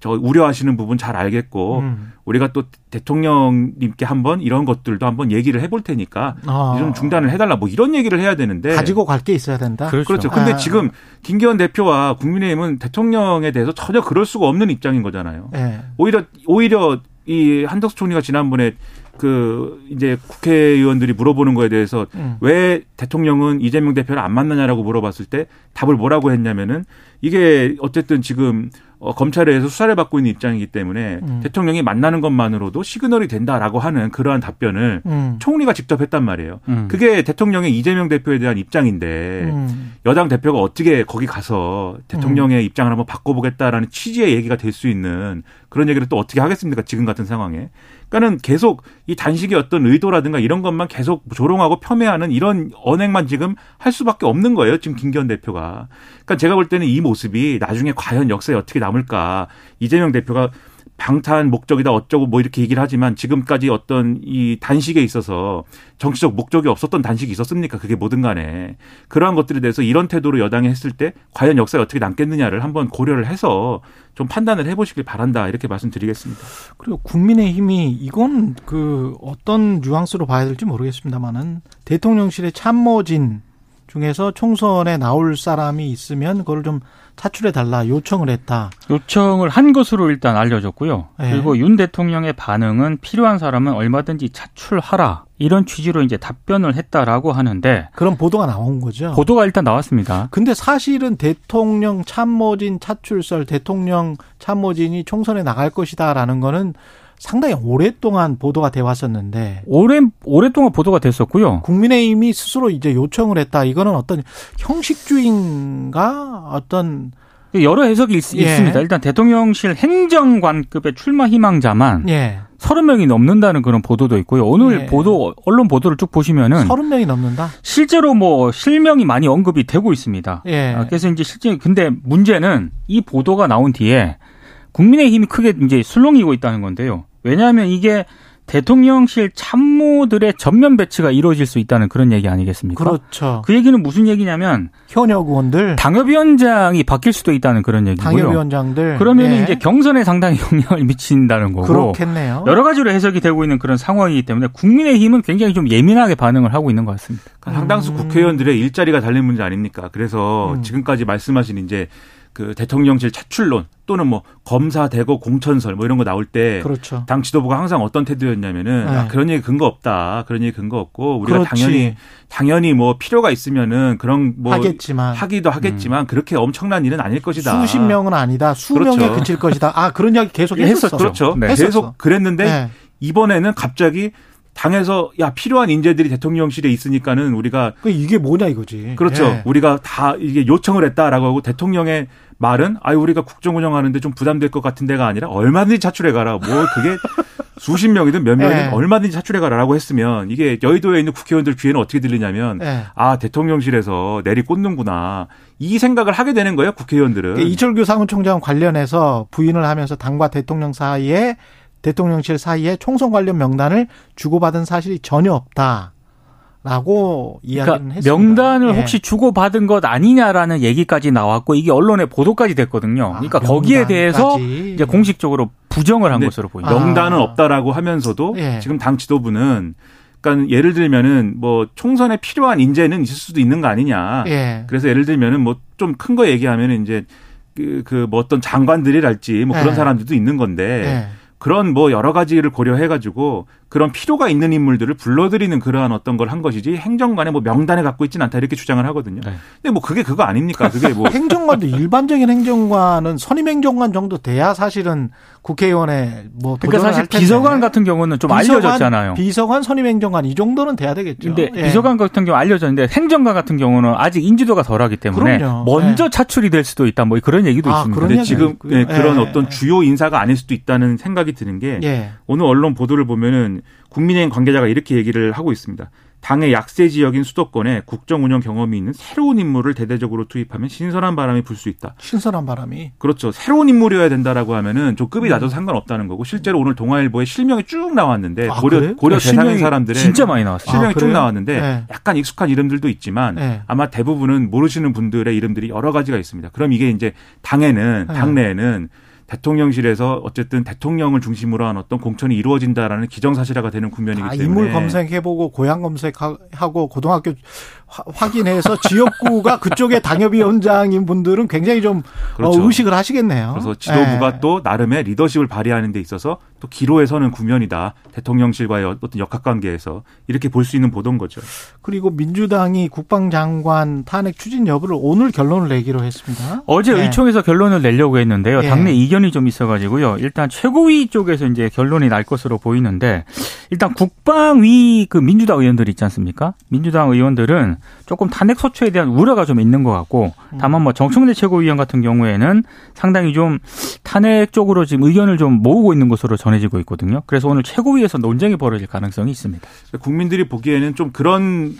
저 우려하시는 부분 잘 알겠고 음. 우리가 또 대통령님께 한번 이런 것들도 한번 얘기를 해볼 테니까 아. 좀 중단을 해달라 뭐 이런 얘기를 해야 되는데 가지고 갈 게 있어야 된다. 그렇죠. 그렇죠. 근데 아. 지금 김기현 대표와 국민의힘은 대통령에 대해서 전혀 그럴 수가 없는 입장인 거잖아요. 네. 오히려 오히려 이 한덕수 총리가 지난번에 그 이제 국회의원들이 물어보는 거에 대해서 음. 왜 대통령은 이재명 대표를 안 만나냐라고 물어봤을 때 답을 뭐라고 했냐면은 이게 어쨌든 지금 어, 검찰에 의해서 수사를 받고 있는 입장이기 때문에 음. 대통령이 만나는 것만으로도 시그널이 된다라고 하는 그러한 답변을 음. 총리가 직접 했단 말이에요. 음. 그게 대통령의 이재명 대표에 대한 입장인데 음. 여당 대표가 어떻게 거기 가서 대통령의 음. 입장을 한번 바꿔보겠다라는 취지의 얘기가 될 수 있는 그런 얘기를 또 어떻게 하겠습니까? 지금 같은 상황에. 그러니까는 계속 이 단식의 어떤 의도라든가 이런 것만 계속 조롱하고 폄훼하는 이런 언행만 지금 할 수밖에 없는 거예요. 지금 김기현 대표가. 그러니까 제가 볼 때는 이 모습이 나중에 과연 역사에 어떻게 남을까. 이재명 대표가 방탄 목적이다 어쩌고 뭐 이렇게 얘기를 하지만 지금까지 어떤 이 단식에 있어서 정치적 목적이 없었던 단식이 있었습니까? 그게 뭐든 간에 그러한 것들에 대해서 이런 태도로 여당이 했을 때 과연 역사에 어떻게 남겠느냐를 한번 고려를 해서 좀 판단을 해보시길 바란다 이렇게 말씀드리겠습니다. 그리고 국민의힘이 이건 그 어떤 뉘앙스로 봐야 될지 모르겠습니다만은 대통령실의 참모진 중에서 총선에 나올 사람이 있으면 그걸 좀 차출해 달라 요청을 했다. 요청을 한 것으로 일단 알려졌고요. 네. 그리고 윤 대통령의 반응은 필요한 사람은 얼마든지 차출하라 이런 취지로 이제 답변을 했다라고 하는데 그런 보도가 나온 거죠. 보도가 일단 나왔습니다. 근데 사실은 대통령 참모진 차출설 대통령 참모진이 총선에 나갈 것이다라는 거는 상당히 오랫동안 보도가 돼 왔었는데 오래 오랫동안 보도가 됐었고요. 국민의힘이 스스로 이제 요청을 했다. 이거는 어떤 형식주의인가 어떤 여러 해석이 있, 예. 습니다 일단 대통령실 행정관급의 출마 희망자만 예. 30명이 넘는다는 그런 보도도 있고요. 오늘 예. 보도 언론 보도를 쭉 보시면은 30명이 넘는다. 실제로 뭐 실명이 많이 언급이 되고 있습니다. 예. 아, 그래서 이제 실제 근데 문제는 이 보도가 나온 뒤에 국민의힘이 크게 이제 술렁이고 있다는 건데요. 왜냐하면 이게 대통령실 참모들의 전면 배치가 이루어질 수 있다는 그런 얘기 아니겠습니까? 그렇죠. 그 얘기는 무슨 얘기냐면 현역 의원들 당협위원장이 바뀔 수도 있다는 그런 얘기고요. 당협위원장들 그러면 예. 이제 경선에 상당히 영향을 미친다는 거고 그렇겠네요. 여러 가지로 해석이 되고 있는 그런 상황이기 때문에 국민의힘은 굉장히 좀 예민하게 반응을 하고 있는 것 같습니다. 상당수 음. 국회의원들의 일자리가 달린 문제 아닙니까? 그래서 음. 지금까지 말씀하신 이제 그 대통령실 차출론 또는 뭐 검사 대거 공천설 뭐 이런 거 나올 때 그렇죠. 당 지도부가 항상 어떤 태도였냐면은 네. 아, 그런 얘기 근거 없다 그런 얘기 근거 없고 우리가 그렇지. 당연히 당연히 뭐 필요가 있으면은 그런 뭐 하겠지만 하기도 하겠지만 음. 그렇게 엄청난 일은 아닐 것이다 수십 명은 아니다 수명에 그렇죠. 그칠 것이다 아 그런 이야기 계속 했었죠 그렇죠 네. 계속 그랬는데 네. 이번에는 갑자기 당에서 야 필요한 인재들이 대통령실에 있으니까는 우리가 그 이게 뭐냐 이거지. 그렇죠. 예. 우리가 다 이게 요청을 했다라고 하고 대통령의 말은 아유 우리가 국정 운영하는데 좀 부담될 것 같은 데가 아니라 얼마든지 차출해 가라. 뭐 그게 수십 명이든 몇 명이든 네. 얼마든지 차출해 가라라고 했으면 이게 여의도에 있는 국회의원들 귀에는 어떻게 들리냐면 네. 아 대통령실에서 내리 꽂는구나 이 생각을 하게 되는 거예요 국회의원들은. 이철규 사무총장 관련해서 부인을 하면서 당과 대통령 사이에 대통령실 사이에 총선 관련 명단을 주고받은 사실이 전혀 없다. 라고 이야기는 그러니까 했습니다. 명단을 예. 혹시 주고받은 것 아니냐라는 얘기까지 나왔고 이게 언론에 보도까지 됐거든요. 아, 그러니까 거기에 대해서 이제 공식적으로 부정을 한 것으로 보입니다. 명단은 아. 없다라고 하면서도 예. 지금 당 지도부는 그러니까 예를 들면은 뭐 총선에 필요한 인재는 있을 수도 있는 거 아니냐. 예. 그래서 예를 들면은 뭐 좀 큰 거 얘기하면은 이제 그, 그, 뭐 어떤 장관들이랄지 뭐 그런 예. 사람들도 있는 건데 예. 그런 뭐 여러 가지를 고려해가지고 그런 필요가 있는 인물들을 불러들이는 그러한 어떤 걸 한 것이지 행정관의 뭐 명단에 갖고 있지는 않다 이렇게 주장을 하거든요. 네. 근데 뭐 그게 그거 아닙니까? 그게 뭐 행정관도 일반적인 행정관은 선임 행정관 정도 돼야 사실은 국회의원에 뭐 그러니까 사실 비서관 같은 경우는 좀 비서관, 알려졌잖아요. 비서관 선임 행정관 이 정도는 돼야 되겠죠. 근데 예. 비서관 같은 경우 알려졌는데 행정관 같은 경우는 아직 인지도가 덜하기 때문에 그럼요. 먼저 예. 차출이 될 수도 있다. 뭐 그런 얘기도 아, 있습니다. 근데 지금 예, 그런 예. 어떤 주요 인사가 아닐 수도 있다는 생각이 드는 게 예. 오늘 언론 보도를 보면은 국민의힘 관계자가 이렇게 얘기를 하고 있습니다. 당의 약세 지역인 수도권에 국정 운영 경험이 있는 새로운 인물을 대대적으로 투입하면 신선한 바람이 불 수 있다. 신선한 바람이. 그렇죠. 새로운 인물이어야 된다라고 하면은 좀 급이 낮아도 음. 상관없다는 거고 실제로 오늘 동아일보에 실명이 쭉 나왔는데 아, 고려 그래? 고려 아, 대상인 사람들의 진짜 많이 나왔어요. 실명이 아, 쭉 나왔는데 네. 약간 익숙한 이름들도 있지만 네. 아마 대부분은 모르시는 분들의 이름들이 여러 가지가 있습니다. 그럼 이게 이제 당에는 네. 당내에는 대통령실에서 어쨌든 대통령을 중심으로 한 어떤 공천이 이루어진다라는 기정사실화가 되는 국면이기 때문에 인물 검색해보고 고향 검색하고 고등학교 확인해서 지역구가 그쪽에 당협위원장인 분들은 굉장히 좀 어, 그렇죠. 어, 의식을 하시겠네요. 그래서 지도부가 네. 또 나름의 리더십을 발휘하는 데 있어서 또 기로에 서는 국면이다. 대통령실과의 어떤 역학관계에서 이렇게 볼 수 있는 보도인 거죠. 그리고 민주당이 국방장관 탄핵 추진 여부를 오늘 결론을 내기로 했습니다. 어제 네. 의총에서 결론을 내려고 했는데요. 네. 당내 이견이 좀 있어가지고요. 일단 최고위 쪽에서 이제 결론이 날 것으로 보이는데 일단 국방위 그 민주당 의원들 있지 않습니까? 민주당 의원들은 조금 탄핵 소추에 대한 우려가 좀 있는 것 같고 다만 뭐 정청래 최고위원 같은 경우에는 상당히 좀 탄핵 쪽으로 지금 의견을 좀 모으고 있는 것으로 전해지고 있거든요. 그래서 오늘 최고위에서 논쟁이 벌어질 가능성이 있습니다. 국민들이 보기에는 좀 그런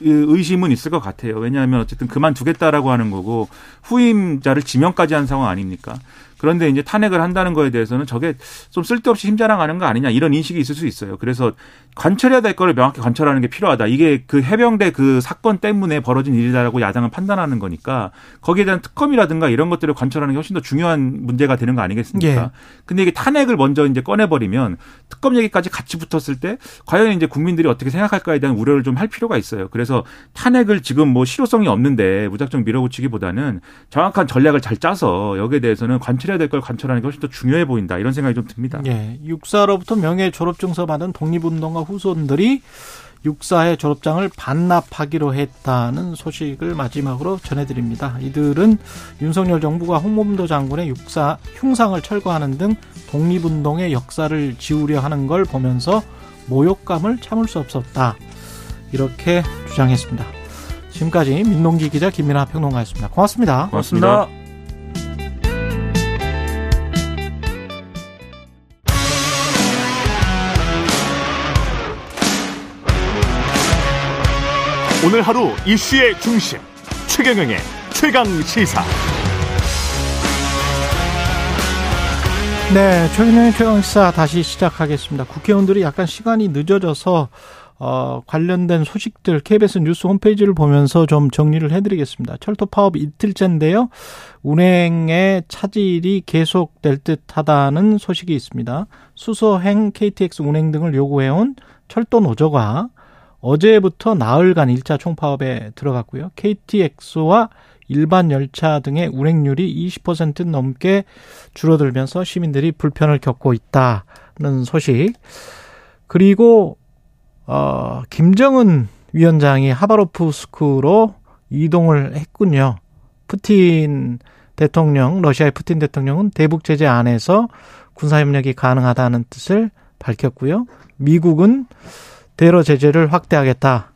의심은 있을 것 같아요. 왜냐하면 어쨌든 그만두겠다라고 하는 거고 후임자를 지명까지 한 상황 아닙니까? 그런데 이제 탄핵을 한다는 거에 대해서는 저게 좀 쓸데없이 힘자랑하는 거 아니냐 이런 인식이 있을 수 있어요. 그래서 관철해야 될 거를 명확히 관철하는 게 필요하다. 이게 그 해병대 그 사건 때문에 벌어진 일이다라고 야당은 판단하는 거니까 거기에 대한 특검이라든가 이런 것들을 관철하는 게 훨씬 더 중요한 문제가 되는 거 아니겠습니까? 예. 근데 이게 탄핵을 먼저 이제 꺼내버리면 특검 얘기까지 같이 붙었을 때 과연 이제 국민들이 어떻게 생각할까에 대한 우려를 좀 할 필요가 있어요. 그래서 탄핵을 지금 뭐 실효성이 없는데 무작정 밀어붙이기보다는 정확한 전략을 잘 짜서 여기에 대해서는 관철해야 될 걸 관철하는 게 훨씬 더 중요해 보인다. 이런 생각이 좀 듭니다. 예. 육사로부터 명예 졸업증서 받은 독립운동가 후손들이 육사의 졸업장을 반납하기로 했다는 소식을 마지막으로 전해드립니다. 이들은 윤석열 정부가 홍범도 장군의 육사 흉상을 철거하는 등 독립운동의 역사를 지우려 하는 걸 보면서 모욕감을 참을 수 없었다. 이렇게 주장했습니다. 지금까지 민동기 기자 김민아 평론가였습니다. 고맙습니다. 고맙습니다. 고맙습니다. 오늘 하루 이슈의 중심 최경영의 최강 시사. 네, 최경영의 최강 시사 다시 시작하겠습니다. 국회의원들이 약간 시간이 늦어져서 어, 관련된 소식들 KBS 뉴스 홈페이지를 보면서 좀 정리를 해드리겠습니다. 철도 파업 이틀째인데요. 운행의 차질이 계속될 듯하다는 소식이 있습니다. 수소행 KTX 운행 등을 요구해온 철도 노조가 어제부터 나흘간 1차 총파업에 들어갔고요. KTX와 일반 열차 등의 운행률이 20% 넘게 줄어들면서 시민들이 불편을 겪고 있다는 소식. 그리고 어, 김정은 위원장이 하바로프스크로 이동을 했군요. 푸틴 대통령, 러시아의 푸틴 대통령은 대북 제재 안에서 군사 협력이 가능하다는 뜻을 밝혔고요. 미국은 대러 제재를 확대하겠다.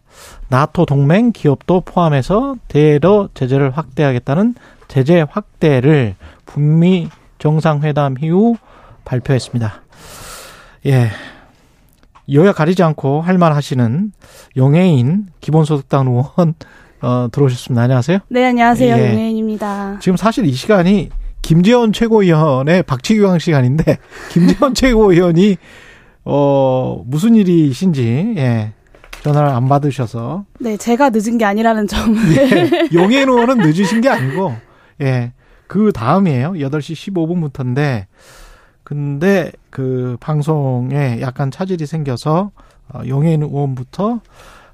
나토 동맹 기업도 포함해서 대러 제재를 확대하겠다는 제재 확대를 북미 정상회담 이후 발표했습니다. 예. 여야 가리지 않고 할 말 하시는 용해인 기본소득당 의원 어, 들어오셨습니다. 안녕하세요. 네, 안녕하세요. 예. 용해인입니다. 지금 사실 이 시간이 김재원 최고위원의 박치기왕 시간인데 김재원 최고위원이 어 무슨 일이신지 예. 전화를 안 받으셔서 네, 제가 늦은 게 아니라는 점을 예, 의원은 늦으신 게 아니고 예. 그 다음이에요. 8시 15분부터인데 근데 그 방송에 약간 차질이 생겨서 어, 용해인 의원부터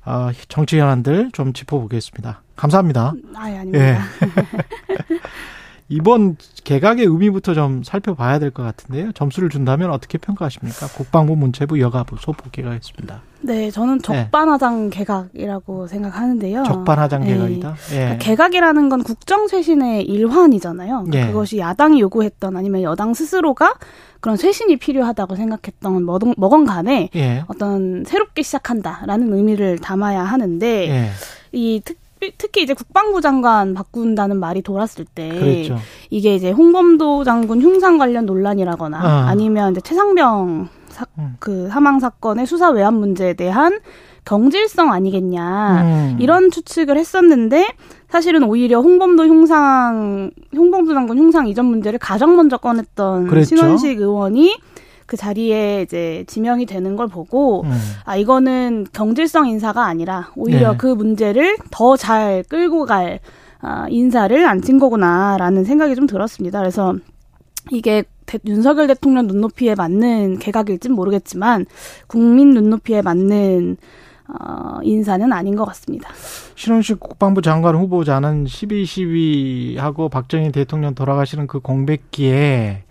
어, 정치 현안들 좀 짚어보겠습니다. 감사합니다. 아, 아닙니다. 예. 이번 개각의 의미부터 좀 살펴봐야 될 것 같은데요. 점수를 준다면 어떻게 평가하십니까? 국방부, 문체부, 여가부 소폭 개각했습니다. 네, 저는 네. 적반하장 네. 개각이라고 생각하는데요. 적반하장 네. 개각이다. 예. 그러니까 개각이라는 건 국정 쇄신의 일환이잖아요. 그러니까 예. 그것이 야당이 요구했던 아니면 여당 스스로가 그런 쇄신이 필요하다고 생각했던 뭐건 간에 예. 어떤 새롭게 시작한다라는 의미를 담아야 하는데 예. 이 특, 특히 이제 국방부 장관 바꾼다는 말이 돌았을 때 그랬죠. 이게 이제 홍범도 장군 흉상 관련 논란이라거나 아. 아니면 이제 최상병 사, 음. 그 사망 사건의 수사 외환 문제에 대한 경질성 아니겠냐 음. 이런 추측을 했었는데 사실은 오히려 홍범도 흉상 홍범도 장군 흉상 이전 문제를 가장 먼저 꺼냈던 그랬죠? 신원식 의원이 그 자리에 이제 지명이 되는 걸 보고 음. 아 이거는 경질성 인사가 아니라 오히려 네. 그 문제를 더 잘 끌고 갈 아, 인사를 앉힌 거구나라는 생각이 좀 들었습니다. 그래서 이게 대, 윤석열 대통령 눈높이에 맞는 개각일진 모르겠지만 국민 눈높이에 맞는 어, 인사는 아닌 것 같습니다. 신원식 국방부 장관 후보자는 12.12하고 박정희 대통령 돌아가시는 그 공백기에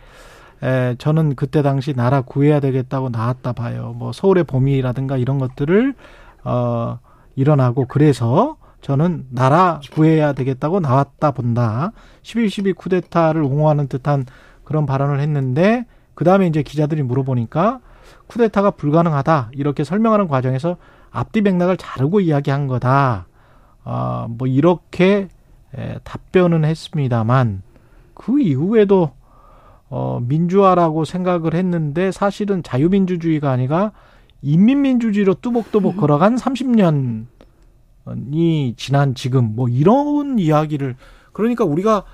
에, 저는 그때 당시 나라 구해야 되겠다고 나왔다 봐요. 뭐 서울의 봄이라든가 이런 것들을 어 일어나고 그래서 저는 나라 구해야 되겠다고 나왔다 본다. 11.12 쿠데타를 옹호하는 듯한 그런 발언을 했는데 그 다음에 이제 기자들이 물어보니까 쿠데타가 불가능하다 이렇게 설명하는 과정에서 앞뒤 맥락을 자르고 이야기한 거다. 어, 뭐 이렇게 에, 답변은 했습니다만 그 이후에도 어, 민주화라고 생각을 했는데 사실은 자유민주주의가 아니라 인민민주주의로 뚜벅뚜벅 걸어간 30년이 지난 지금 뭐 이런 이야기를 그러니까 우리가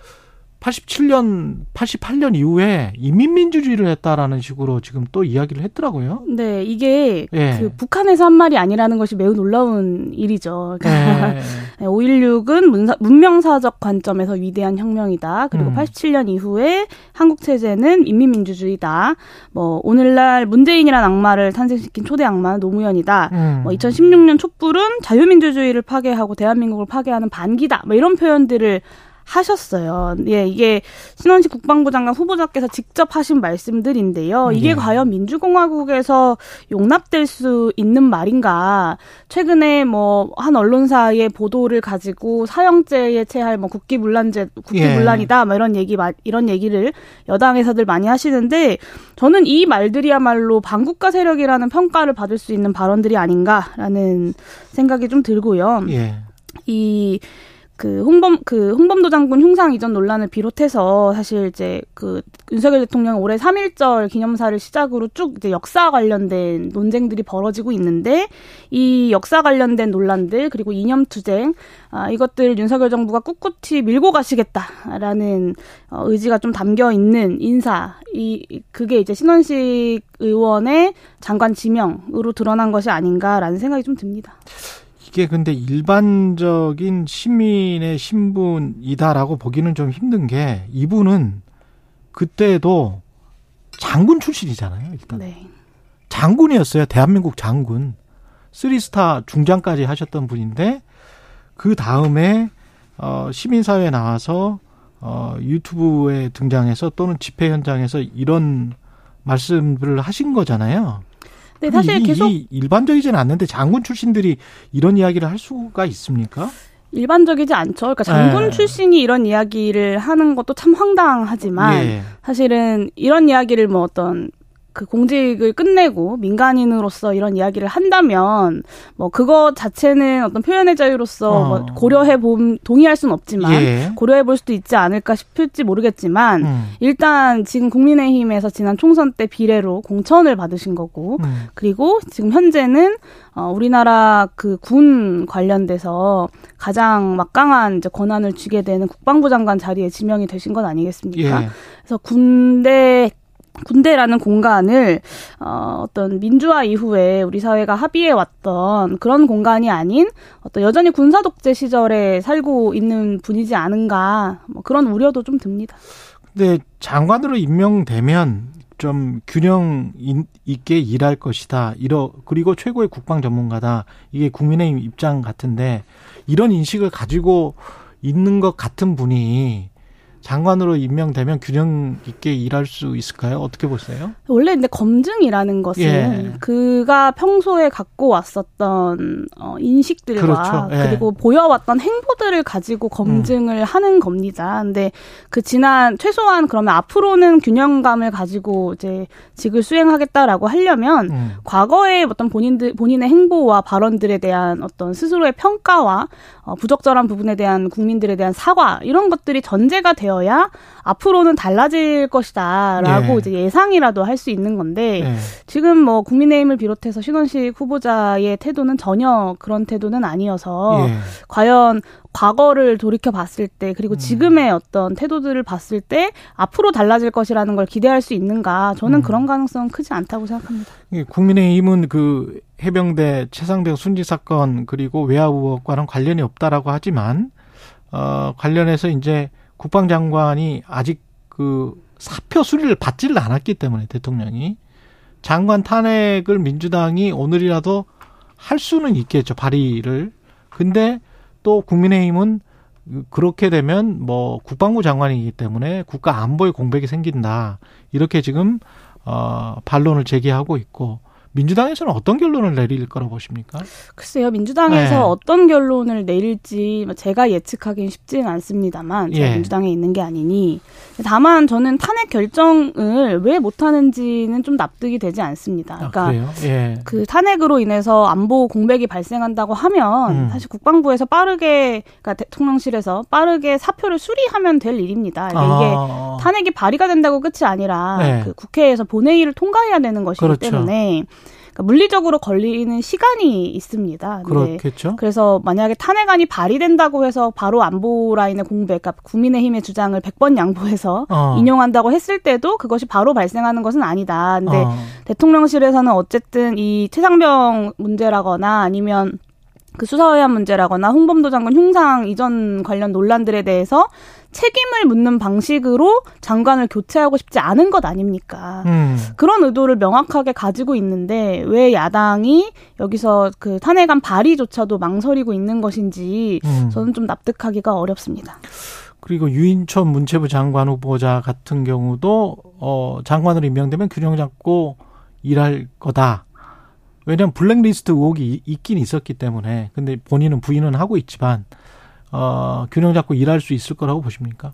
87년, 88년 이후에 인민민주주의를 했다라는 식으로 지금 또 이야기를 했더라고요. 네, 이게 예. 그 북한에서 한 말이 아니라는 것이 매우 놀라운 일이죠. 그러니까 예. 5.16은 문사, 문명사적 관점에서 위대한 혁명이다. 그리고 음. 87년 이후에 한국 체제는 인민민주주의다. 뭐 오늘날 문재인이란 악마를 탄생시킨 초대 악마는 노무현이다. 음. 뭐 2016년 촛불은 자유민주주의를 파괴하고 대한민국을 파괴하는 반기다. 뭐 이런 표현들을 하셨어요. 예, 이게 신원식 국방부 장관 후보자께서 직접 하신 말씀들인데요. 이게 네. 과연 민주공화국에서 용납될 수 있는 말인가? 최근에 뭐 한 언론사의 보도를 가지고 사형죄에 체할 뭐 국기문란죄, 국기문란이다, 예. 뭐 이런 얘기 이런 얘기를 여당에서들 많이 하시는데 저는 이 말들이야말로 반국가 세력이라는 평가를 받을 수 있는 발언들이 아닌가라는 생각이 좀 들고요. 예. 이 그 홍범 그 홍범도 장군 흉상 이전 논란을 비롯해서 사실 이제 그 윤석열 대통령 올해 3.1절 기념사를 시작으로 쭉 이제 역사 관련된 논쟁들이 벌어지고 있는데 이 역사 관련된 논란들 그리고 이념 투쟁 아 이것들 윤석열 정부가 꿋꿋이 밀고 가시겠다라는 어, 의지가 좀 담겨 있는 인사 이 그게 이제 신원식 의원의 장관 지명으로 드러난 것이 아닌가라는 생각이 좀 듭니다. 이게 근데 일반적인 시민의 신분이다라고 보기는 좀 힘든 게 이분은 그때도 장군 출신이잖아요. 일단 네. 장군이었어요. 대한민국 장군. 쓰리스타 중장까지 하셨던 분인데 그 다음에 어 시민사회에 나와서 어 유튜브에 등장해서 또는 집회 현장에서 이런 말씀을 하신 거잖아요. 네, 사실 이, 계속 이 일반적이지는 않는데 장군 출신들이 이런 이야기를 할 수가 있습니까? 일반적이지 않죠. 그러니까 장군 네. 출신이 이런 이야기를 하는 것도 참 황당하지만 예. 사실은 이런 이야기를 뭐 어떤 그 공직을 끝내고 민간인으로서 이런 이야기를 한다면 뭐 그거 자체는 어떤 표현의 자유로서 어. 뭐 고려해 봄 동의할 수는 없지만 예. 고려해 볼 수도 있지 않을까 싶을지 모르겠지만 음. 일단 지금 국민의힘에서 지난 총선 때 비례로 공천을 받으신 거고 음. 그리고 지금 현재는 어 우리나라 그 군 관련돼서 가장 막강한 이제 권한을 쥐게 되는 국방부 장관 자리에 지명이 되신 건 아니겠습니까? 예. 그래서 군대 군대라는 공간을 어, 어떤 민주화 이후에 우리 사회가 합의해 왔던 그런 공간이 아닌 어떤 여전히 군사 독재 시절에 살고 있는 분이지 않은가 뭐 그런 우려도 좀 듭니다. 근데 장관으로 임명되면 좀 균형 있게 일할 것이다. 이러 그리고 최고의 국방 전문가다. 이게 국민의힘 입장 같은데 이런 인식을 가지고 있는 것 같은 분이 장관으로 임명되면 균형 있게 일할 수 있을까요? 어떻게 보세요? 원래 근데 검증이라는 것은 예. 그가 평소에 갖고 왔었던 어, 인식들과 그렇죠. 예. 그리고 보여왔던 행보들을 가지고 검증을 음. 하는 겁니다. 근데 그 지난 최소한 그러면 앞으로는 균형감을 가지고 이제 직을 수행하겠다라고 하려면 음. 과거의 어떤 본인들 본인의 행보와 발언들에 대한 어떤 스스로의 평가와 어, 부적절한 부분에 대한 국민들에 대한 사과 이런 것들이 전제가 되어야 앞으로는 달라질 것이다라고 예. 이제 예상이라도 할 수 있는 건데 예. 지금 뭐 국민의힘을 비롯해서 신원식 후보자의 태도는 전혀 그런 태도는 아니어서 예. 과연 과거를 돌이켜 봤을 때 그리고 음. 지금의 어떤 태도들을 봤을 때 앞으로 달라질 것이라는 걸 기대할 수 있는가 저는 음. 그런 가능성은 크지 않다고 생각합니다. 국민의힘은 그 해병대 최상병 순직 사건 그리고 외화 의혹과는 관련이 없다라고 하지만 어 관련해서 이제 국방장관이 아직 그 사표 수리를 받지를 않았기 때문에 대통령이. 장관 탄핵을 민주당이 오늘이라도 할 수는 있겠죠 발의를. 근데 또 국민의힘은 그렇게 되면 뭐 국방부 장관이기 때문에 국가 안보에 공백이 생긴다. 이렇게 지금 어 반론을 제기하고 있고 민주당에서는 어떤 결론을 내릴 거라고 보십니까? 글쎄요, 민주당에서 네. 어떤 결론을 내릴지 제가 예측하기는 쉽지는 않습니다만 제가 예. 민주당에 있는 게 아니니 다만 저는 탄핵 결정을 왜 못하는지는 좀 납득이 되지 않습니다. 아, 그러니까 아, 예. 그 탄핵으로 인해서 안보 공백이 발생한다고 하면 음. 사실 국방부에서 빠르게 그러니까 대통령실에서 빠르게 사표를 수리하면 될 일입니다. 그러니까 아. 이게 탄핵이 발의가 된다고 끝이 아니라 네. 그 국회에서 본회의를 통과해야 되는 것이기 그렇죠. 때문에 그러니까 물리적으로 걸리는 시간이 있습니다. 그렇겠죠. 그래서 만약에 탄핵안이 발의된다고 해서 바로 안보 라인의 공백, 그러니까 국민의힘의 주장을 100번 양보해서 어. 인용한다고 했을 때도 그것이 바로 발생하는 것은 아니다. 근데 어. 대통령실에서는 어쨌든 이 최상병 문제라거나 아니면 그 수사의안 문제라거나 홍범도 장군 흉상 이전 관련 논란들에 대해서 책임을 묻는 방식으로 장관을 교체하고 싶지 않은 것 아닙니까? 음. 그런 의도를 명확하게 가지고 있는데 왜 야당이 여기서 그 탄핵안 발의조차도 망설이고 있는 것인지 음. 저는 좀 납득하기가 어렵습니다. 그리고 유인천 문체부 장관 후보자 같은 경우도 어 장관으로 임명되면 균형 잡고 일할 거다. 왜냐하면 블랙리스트 의혹이 있긴 있었기 때문에 근데 본인은 부인은 하고 있지만 어, 균형 잡고 일할 수 있을 거라고 보십니까?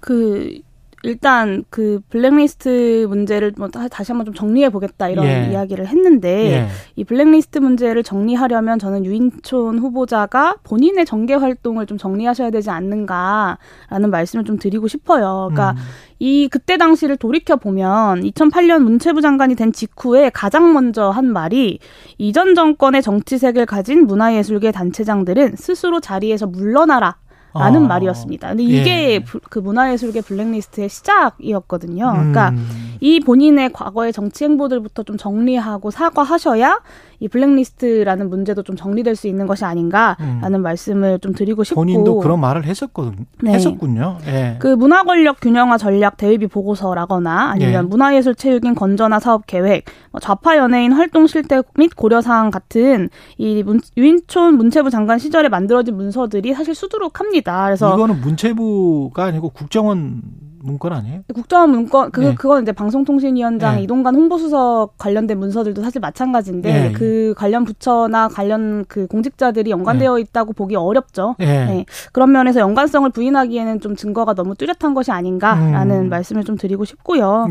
그 일단 그 블랙리스트 문제를 뭐 다시 한번 좀 정리해 보겠다 이런 예. 이야기를 했는데 예. 이 블랙리스트 문제를 정리하려면 저는 유인촌 후보자가 본인의 정계 활동을 좀 정리하셔야 되지 않는가라는 말씀을 좀 드리고 싶어요. 그러니까 음. 이 그때 당시를 돌이켜 보면 2008년 문체부 장관이 된 직후에 가장 먼저 한 말이 이전 정권의 정치색을 가진 문화예술계 단체장들은 스스로 자리에서 물러나라 라는 아. 말이었습니다. 근데 이게 예. 그 문화예술계 블랙리스트의 시작이었거든요. 그러니까 음. 이 본인의 과거의 정치 행보들부터 좀 정리하고 사과하셔야 이 블랙리스트라는 문제도 좀 정리될 수 있는 것이 아닌가라는 음. 말씀을 좀 드리고 싶고 본인도 그런 말을 했었거든 네. 했었군요. 예. 그 문화 권력 균형화 전략 대외비 보고서라거나 아니면 예. 문화예술 체육인 건전화 사업 계획, 뭐 좌파 연예인 활동 실태 및 고려 사항 같은 이 문, 유인촌 문체부 장관 시절에 만들어진 문서들이 사실 수두룩합니다. 그래서 이거는 문체부가 아니고 국정원 문건 아니에요? 국정원 문건 그 네. 그건 이제 방송통신위원장 네. 이동관 홍보수석 관련된 문서들도 사실 마찬가지인데 네. 그 관련 부처나 관련 그 공직자들이 연관되어 네. 있다고 보기 어렵죠. 네. 네. 그런 면에서 연관성을 부인하기에는 좀 증거가 너무 뚜렷한 것이 아닌가라는 음. 말씀을 좀 드리고 싶고요.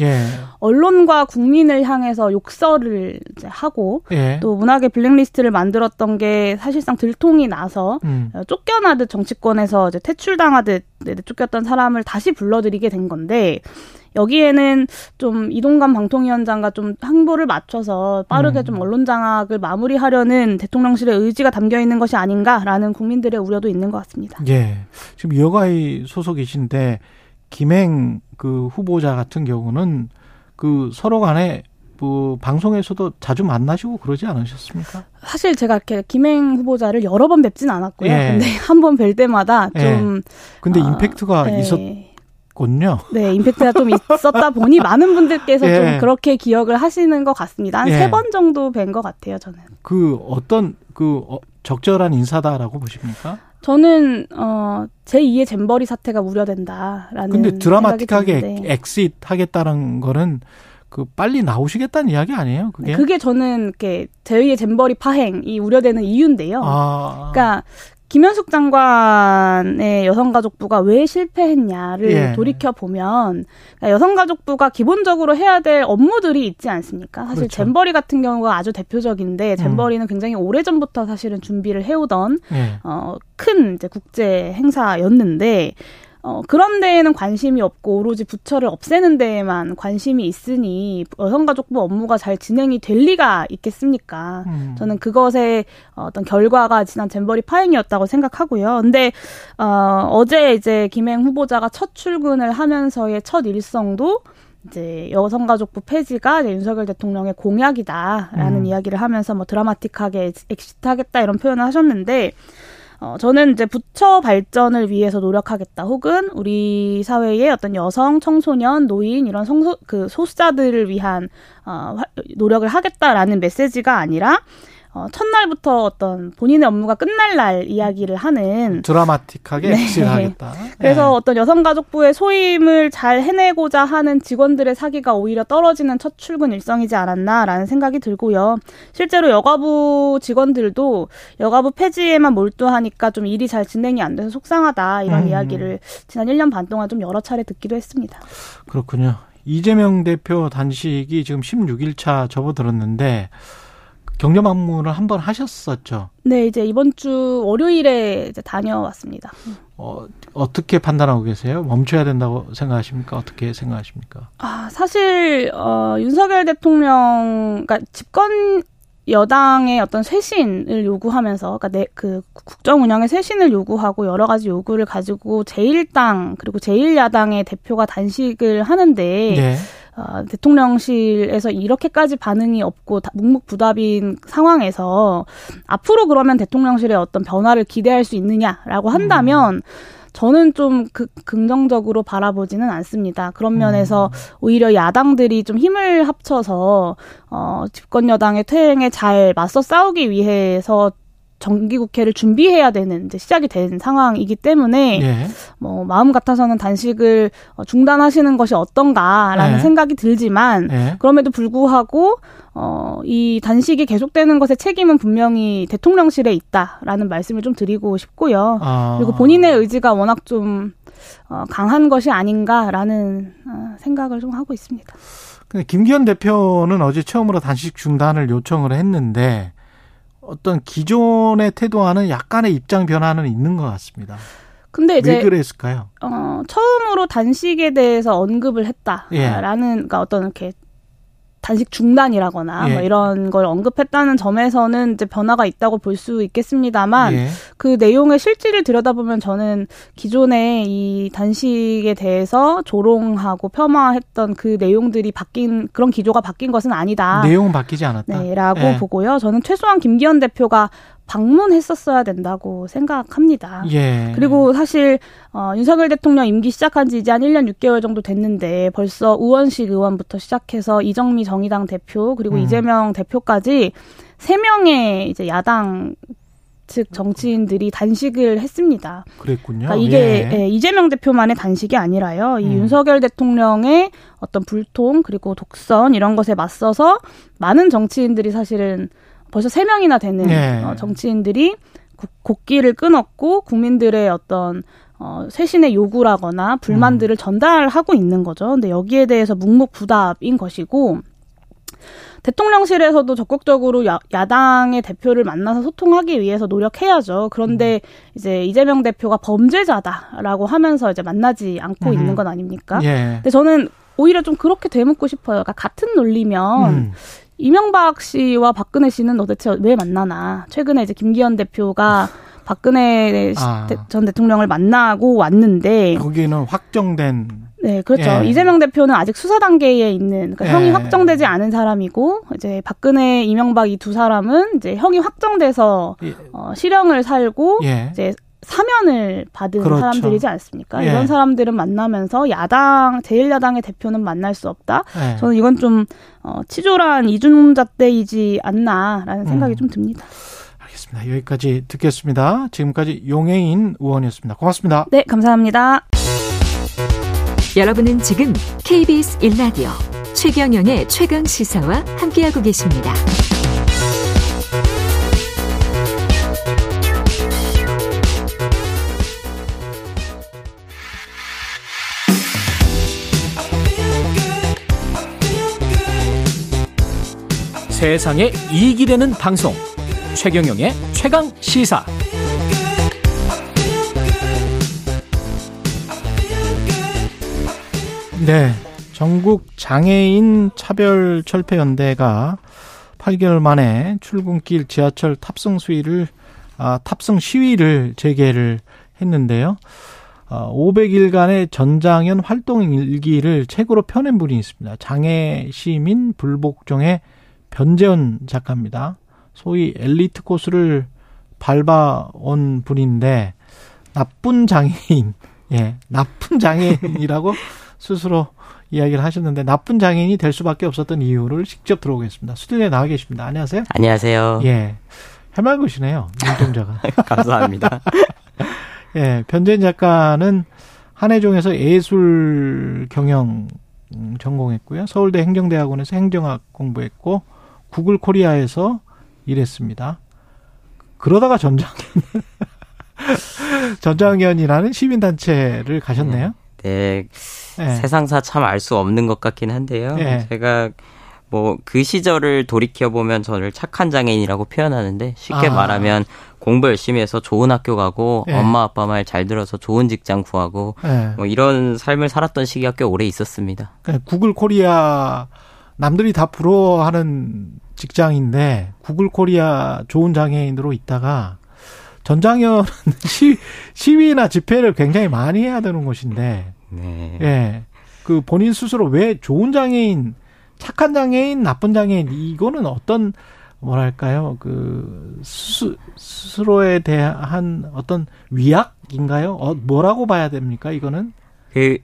언론과 국민을 향해서 욕설을 이제 하고 또 문학의 블랙리스트를 만들었던 게 사실상 들통이 나서 음. 쫓겨나듯 정치권에서 이제 퇴출당하듯 쫓겼던 사람을 다시 불러들이게 된 건데 여기에는 좀 이동관 방통위원장과 좀 항보를 맞춰서 빠르게 음. 좀 언론 장악을 마무리하려는 대통령실의 의지가 담겨 있는 것이 아닌가라는 국민들의 우려도 있는 것 같습니다. 예. 지금 여가의 소속이신데 김행 그 후보자 같은 경우는 그 서로 간에 그 방송에서도 자주 만나시고 그러지 않으셨습니까? 사실 제가 이렇게 김행 후보자를 여러 번 뵙진 않았고요. 예. 근데 한 번 뵐 때마다 예. 좀 근데 어, 임팩트가 예. 있었 군요. 네, 임팩트가 좀 있었다 보니 많은 분들께서 예. 좀 그렇게 기억을 하시는 것 같습니다. 한 세번 예. 정도 뵌 것 같아요, 저는. 그 어떤 그 어, 적절한 인사다라고 보십니까? 저는 어 제2의 잼버리 사태가 우려된다라는 근데 드라마틱하게 exit 하겠다는 거는 그 빨리 나오시겠다는 이야기 아니에요? 그게? 그게 저는 이렇게 제2의 잼버리 파행이 우려되는 이유인데요. 아. 그러니까 김현숙 장관의 여성가족부가 왜 실패했냐를 예. 돌이켜 보면 그러니까 여성가족부가 기본적으로 해야 될 업무들이 있지 않습니까? 사실 그렇죠. 잼버리 같은 경우가 아주 대표적인데 잼버리는 음. 굉장히 오래 전부터 사실은 준비를 해오던 예. 어, 큰 이제 국제 행사였는데 어, 그런 데에는 관심이 없고 오로지 부처를 없애는 데에만 관심이 있으니 여성가족부 업무가 잘 진행이 될 리가 있겠습니까? 음. 저는 그것의 어떤 결과가 지난 잼버리 파행이었다고 생각하고요. 근데 어, 어제 이제 김행 후보자가 첫 출근을 하면서의 첫 일성도 이제 여성가족부 폐지가 이제 윤석열 대통령의 공약이다라는 음. 이야기를 하면서 뭐 드라마틱하게 exit하겠다 이런 표현을 하셨는데 어, 저는 이제 부처 발전을 위해서 노력하겠다. 혹은 우리 사회의 어떤 여성, 청소년, 노인 이런 성소 그 소수자들을 위한 어, 노력을 하겠다라는 메시지가 아니라 어, 첫날부터 어떤 본인의 업무가 끝날 날 이야기를 하는 드라마틱하게 네. 엑시하겠다. 그래서 네. 어떤 여성가족부의 소임을 잘 해내고자 하는 직원들의 사기가 오히려 떨어지는 첫 출근 일성이지 않았나라는 생각이 들고요. 실제로 여가부 직원들도 여가부 폐지에만 몰두하니까 좀 일이 잘 진행이 안 돼서 속상하다 이런 음. 이야기를 지난 1년 반 동안 좀 여러 차례 듣기도 했습니다. 그렇군요. 이재명 대표 단식이 지금 16일차 접어들었는데 격려 방문을 한 번 하셨었죠. 네, 이제 이번 주 월요일에 이제 다녀왔습니다. 어, 어떻게 판단하고 계세요? 멈춰야 된다고 생각하십니까? 어떻게 생각하십니까? 아, 사실 어, 윤석열 대통령 그러니까 집권 여당의 어떤 쇄신을 요구하면서 그러니까 내, 그 국정 운영의 쇄신을 요구하고 여러 가지 요구를 가지고 제1당 그리고 제1야당의 대표가 단식을 하는데 네. 어, 대통령실에서 이렇게까지 반응이 없고 묵묵부답인 상황에서 앞으로 그러면 대통령실에 어떤 변화를 기대할 수 있느냐라고 한다면 음. 저는 좀 그, 긍정적으로 바라보지는 않습니다. 그런 면에서 음. 오히려 야당들이 좀 힘을 합쳐서 어 집권 여당의 퇴행에 잘 맞서 싸우기 위해서 정기국회를 준비해야 되는 이제 시작이 된 상황이기 때문에 예. 뭐 마음 같아서는 단식을 어, 중단하시는 것이 어떤가라는 예. 생각이 들지만 예. 그럼에도 불구하고 어, 이 단식이 계속되는 것의 책임은 분명히 대통령실에 있다라는 말씀을 좀 드리고 싶고요. 아. 그리고 본인의 의지가 워낙 좀 어, 강한 것이 아닌가라는 어, 생각을 좀 하고 있습니다. 근데 김기현 대표는 어제 처음으로 단식 중단을 요청을 했는데 어떤 기존의 태도와는 약간의 입장 변화는 있는 것 같습니다. 근데 이제 왜 그랬을까요? 어, 처음으로 단식에 대해서 언급을 했다라는 예. 그러니까 어떤 이렇게 단식 중단이라거나 예. 뭐 이런 걸 언급했다는 점에서는 이제 변화가 있다고 볼 수 있겠습니다만 예. 그 내용의 실질을 들여다보면 저는 기존에 이 단식에 대해서 조롱하고 폄하했던 그 내용들이 바뀐 그런 기조가 바뀐 것은 아니다. 내용은 바뀌지 않았다. 네 라고 예. 보고요. 저는 최소한 김기현 대표가 방문했었어야 된다고 생각합니다. 예. 그리고 사실 어, 윤석열 대통령 임기 시작한 지 이제 한 1년 6개월 정도 됐는데 벌써 우원식 의원부터 시작해서 이정미 정의당 대표 그리고 음. 이재명 대표까지 3명의 이제 야당 즉 정치인들이 단식을 했습니다. 그랬군요. 그러니까 이게 예. 예, 이재명 대표만의 단식이 아니라요. 이 음. 윤석열 대통령의 어떤 불통 그리고 독선 이런 것에 맞서서 많은 정치인들이 사실은 벌써 세 명이나 되는 네. 어, 정치인들이 곡기를 끊었고 국민들의 어떤 어, 쇄신의 요구라거나 불만들을 음. 전달하고 있는 거죠. 근데 여기에 대해서 묵묵부답인 것이고 대통령실에서도 적극적으로 야, 야당의 대표를 만나서 소통하기 위해서 노력해야죠. 그런데 음. 이제 이재명 대표가 범죄자다라고 하면서 이제 만나지 않고 음. 있는 건 아닙니까? 예. 근데 저는 오히려 좀 그렇게 되묻고 싶어요. 그러니까 같은 논리면 음. 이명박 씨와 박근혜 씨는 도대체 왜 만나나? 최근에 이제 김기현 대표가 박근혜 아. 전 대통령을 만나고 왔는데 거기는 확정된 네, 그렇죠. 예. 이재명 대표는 아직 수사 단계에 있는 그러니까 예. 형이 확정되지 않은 사람이고 이제 박근혜, 이명박 이 두 사람은 이제 형이 확정돼서 예. 어, 실형을 살고 예. 이제 사면을 받은 그렇죠. 사람들이지 않습니까? 예. 이런 사람들은 만나면서 야당 제일야당의 대표는 만날 수 없다. 예. 저는 이건 좀 어, 치졸한 이중잣대이지 않나라는 생각이 음. 좀 듭니다. 알겠습니다. 여기까지 듣겠습니다. 지금까지 용해인 의원이었습니다. 고맙습니다. 네, 감사합니다. 여러분은 지금 KBS 1라디오 최경영의 최강 시사와 함께하고 계십니다. 세상에 이익이 되는 방송 최경영의 최강 시사 네 전국 장애인 차별 철폐 연대가 8개월 만에 출근길 지하철 탑승 수위를 아, 탑승 시위를 재개를 했는데요. 어, 500일간의 전장현 활동 일기를 책으로 펴낸 분이 있습니다. 장애 시민 불복종의 변재현 작가입니다. 소위 엘리트 코스를 밟아온 분인데 나쁜 장애인, 예, 나쁜 장애인이라고 스스로 이야기를 하셨는데 나쁜 장애인이 될 수밖에 없었던 이유를 직접 들어보겠습니다. 스튜디오에 나와 계십니다. 안녕하세요. 안녕하세요. 예, 해맑으시네요. 눈동자가. 감사합니다. 예, 변재현 작가는 한해종에서 예술 경영 전공했고요. 서울대 행정대학원에서 행정학 공부했고 구글 코리아에서 일했습니다. 그러다가 전장현 전장현이라는 시민 단체를 가셨네요. 네. 네. 세상사 참 알 수 없는 것 같긴 한데요. 네. 제가 뭐 그 시절을 돌이켜 보면 저를 착한 장애인이라고 표현하는데 쉽게 아. 말하면 공부 열심히 해서 좋은 학교 가고 네. 엄마 아빠 말 잘 들어서 좋은 직장 구하고 네. 뭐 이런 삶을 살았던 시기가 꽤 오래 있었습니다. 그러니까 구글 코리아 남들이 다 부러워하는 직장인데 구글 코리아 좋은 장애인으로 있다가 전장연은 시, 시위나 집회를 굉장히 많이 해야 되는 곳인데 네. 예. 그 본인 스스로 왜 좋은 장애인, 착한 장애인, 나쁜 장애인 이거는 어떤 뭐랄까요? 그 스, 스스로에 대한 어떤 위악인가요? 어, 뭐라고 봐야 됩니까? 이거는 그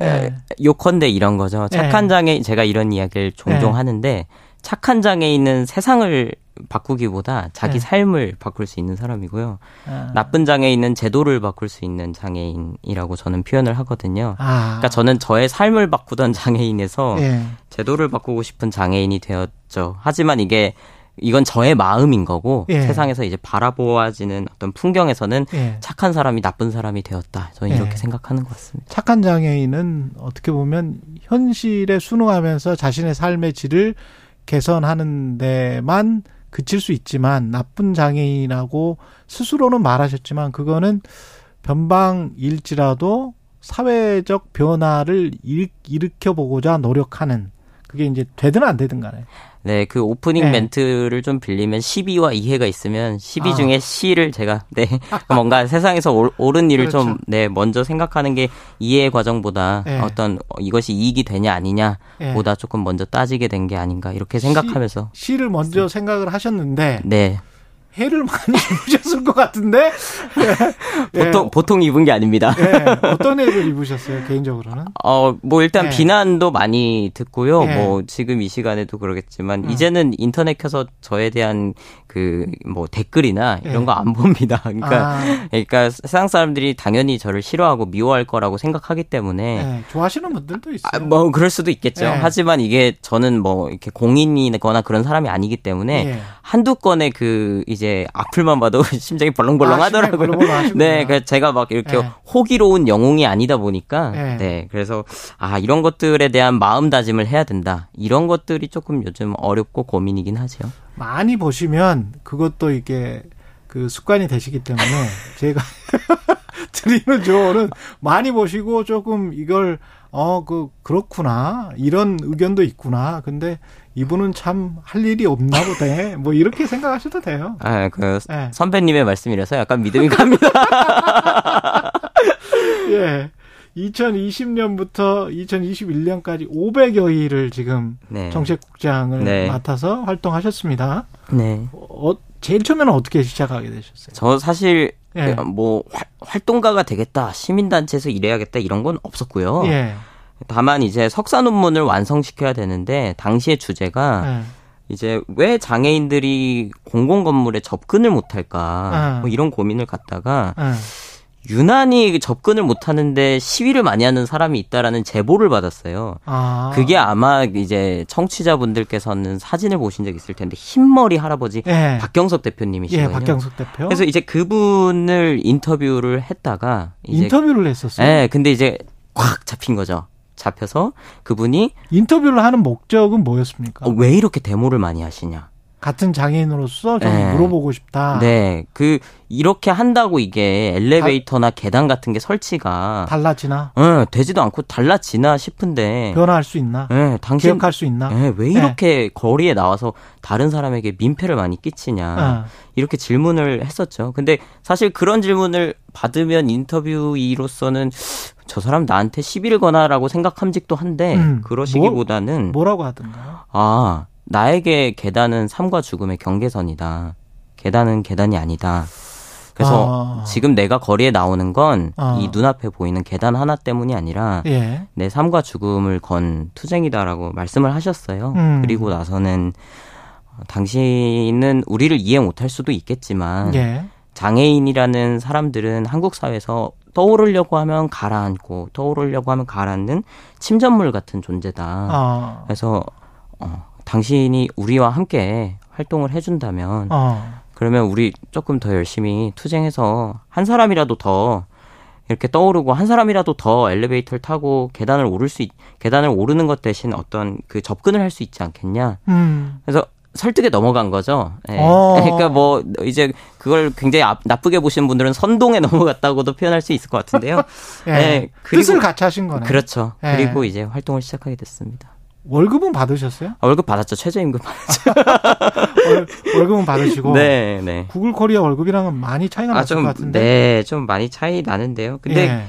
예. 요컨대 이런 거죠. 착한 예. 장애인 제가 이런 이야기를 종종 예. 하는데 착한 장애인은 세상을 바꾸기보다 자기 네. 삶을 바꿀 수 있는 사람이고요. 아. 나쁜 장애인은 제도를 바꿀 수 있는 장애인이라고 저는 표현을 하거든요. 아. 그러니까 저는 저의 삶을 바꾸던 장애인에서 네. 제도를 바꾸고 싶은 장애인이 되었죠. 하지만 이게 이건 저의 마음인 거고 예. 세상에서 이제 바라보아지는 어떤 풍경에서는 예. 착한 사람이 나쁜 사람이 되었다. 저는 예. 이렇게 생각하는 것 같습니다. 착한 장애인은 어떻게 보면 현실에 순응하면서 자신의 삶의 질을 개선하는 데만 그칠 수 있지만 나쁜 장애인하고 스스로는 말하셨지만 그거는 변방일지라도 사회적 변화를 일으켜 보고자 노력하는 그게 이제 되든 안 되든 간에 네, 그 오프닝 네. 멘트를 좀 빌리면 12와 이해가 있으면 12 아. 중에 C를 제가 네 뭔가 세상에서 옳은 일을 그렇죠. 좀네 먼저 생각하는 게 이해 과정보다 네. 어떤 이것이 이익이 되냐 아니냐보다 네. 조금 먼저 따지게 된 게 아닌가 이렇게 생각하면서 C, C를 먼저 생각을 하셨는데 네. 해를 많이 입으셨을 것 같은데 네. 보통 보통 입은 게 아닙니다. 네. 어떤 해를 입으셨어요 개인적으로는? 어뭐 일단 네. 비난도 많이 듣고요. 네. 뭐 지금 이 시간에도 그러겠지만 음. 이제는 인터넷 켜서 저에 대한 그 뭐 댓글이나 이런 네. 거안 봅니다. 그러니까 아. 그러니까 세상 사람들이 당연히 저를 싫어하고 미워할 거라고 생각하기 때문에 네. 좋아하시는 분들도 있어요. 아, 뭐 그럴 수도 있겠죠. 네. 하지만 이게 저는 뭐 이렇게 공인이거나 그런 사람이 아니기 때문에 한두 건의 그 이제 악플만 봐도 심장이 벌렁벌렁 아, 하더라고요. 네, 그 제가 막 이렇게 네. 호기로운 영웅이 아니다 보니까 네. 네, 그래서 아 이런 것들에 대한 마음다짐을 해야 된다. 이런 것들이 조금 요즘 어렵고 고민이긴 하죠. 많이 보시면 그것도 이게 그 습관이 되시기 때문에 제가 드리는 조언은 많이 보시고 조금 이걸 어 그 그렇구나 이런 의견도 있구나. 근데 이분은 참 할 일이 없나 보네. 뭐 이렇게 생각하셔도 돼요. 아, 그 네. 선배님의 말씀이라서 약간 믿음이 갑니다. 예. 2020년부터 2021년까지 500여 일을 지금 네. 정책국장을 네. 맡아서 활동하셨습니다. 네. 어, 제일 처음에는 어떻게 시작하게 되셨어요? 저 사실 예. 뭐 활동가가 되겠다, 시민단체에서 일해야겠다 이런 건 없었고요. 예. 다만 이제 석사 논문을 완성시켜야 되는데 당시의 주제가 네. 이제 왜 장애인들이 공공 건물에 접근을 못할까 네. 뭐 이런 고민을 갖다가 네. 유난히 접근을 못하는데 시위를 많이 하는 사람이 있다라는 제보를 받았어요. 아. 그게 아마 이제 청취자분들께서는 사진을 보신 적 있을 텐데 흰머리 할아버지 네. 박경석 대표님이시거든요. 예, 박경석 대표. 그래서 이제 그분을 인터뷰를 했다가 인터뷰를 했었어요. 네, 근데 이제 꽉 잡힌 거죠. 잡혀서 그분이 인터뷰를 하는 목적은 뭐였습니까? 어, 왜 이렇게 데모를 많이 하시냐? 같은 장애인으로서 좀 네. 물어보고 싶다. 네. 그 이렇게 한다고 이게 엘리베이터나 다, 계단 같은 게 설치가 달라지나? 네, 되지도 않고 달라지나 싶은데 변화할 수 있나? 네, 당신 기억할 수 있나? 네, 왜 이렇게 네. 거리에 나와서 다른 사람에게 민폐를 많이 끼치냐? 네. 이렇게 질문을 했었죠. 근데 사실 그런 질문을 받으면 인터뷰이로서는 저 사람 나한테 시비를 거나라고 생각함직도 한데 음, 그러시기보다는 뭐, 라고 하던가요? 아 나에게 계단은 삶과 죽음의 경계선이다. 계단은 계단이 아니다. 그래서 아. 지금 내가 거리에 나오는 건이 아. 눈앞에 보이는 계단 하나 때문이 아니라 예. 내 삶과 죽음을 건 투쟁이다라고 말씀을 하셨어요. 음. 그리고 나서는 당신은 우리를 이해 못할 수도 있겠지만 예. 장애인이라는 사람들은 한국 사회에서 떠오르려고 하면 가라앉고 떠오르려고 하면 가라앉는 침전물 같은 존재다. 아. 그래서 어, 당신이 우리와 함께 활동을 해준다면 어. 그러면 우리 조금 더 열심히 투쟁해서 한 사람이라도 더 이렇게 떠오르고 한 사람이라도 더 엘리베이터를 타고 계단을 오를 수 있, 계단을 오르는 것 대신 어떤 그 접근을 할 수 있지 않겠냐. 음. 그래서 설득에 넘어간 거죠. 네. 그러니까 뭐 이제 그걸 굉장히 나쁘게 보시는 분들은 선동에 넘어갔다고도 표현할 수 있을 것 같은데요. 네. 네. 뜻을 같이 하신 거네. 그렇죠. 네. 그리고 이제 활동을 시작하게 됐습니다. 월급은 받으셨어요? 아, 월급 받았죠. 최저임금 받았죠. 월, 급은 받으시고. 네, 네. 구글 코리아 월급이랑은 많이 차이가 아, 났을 것 같은데. 네, 좀 많이 차이 나는데요. 근데 예.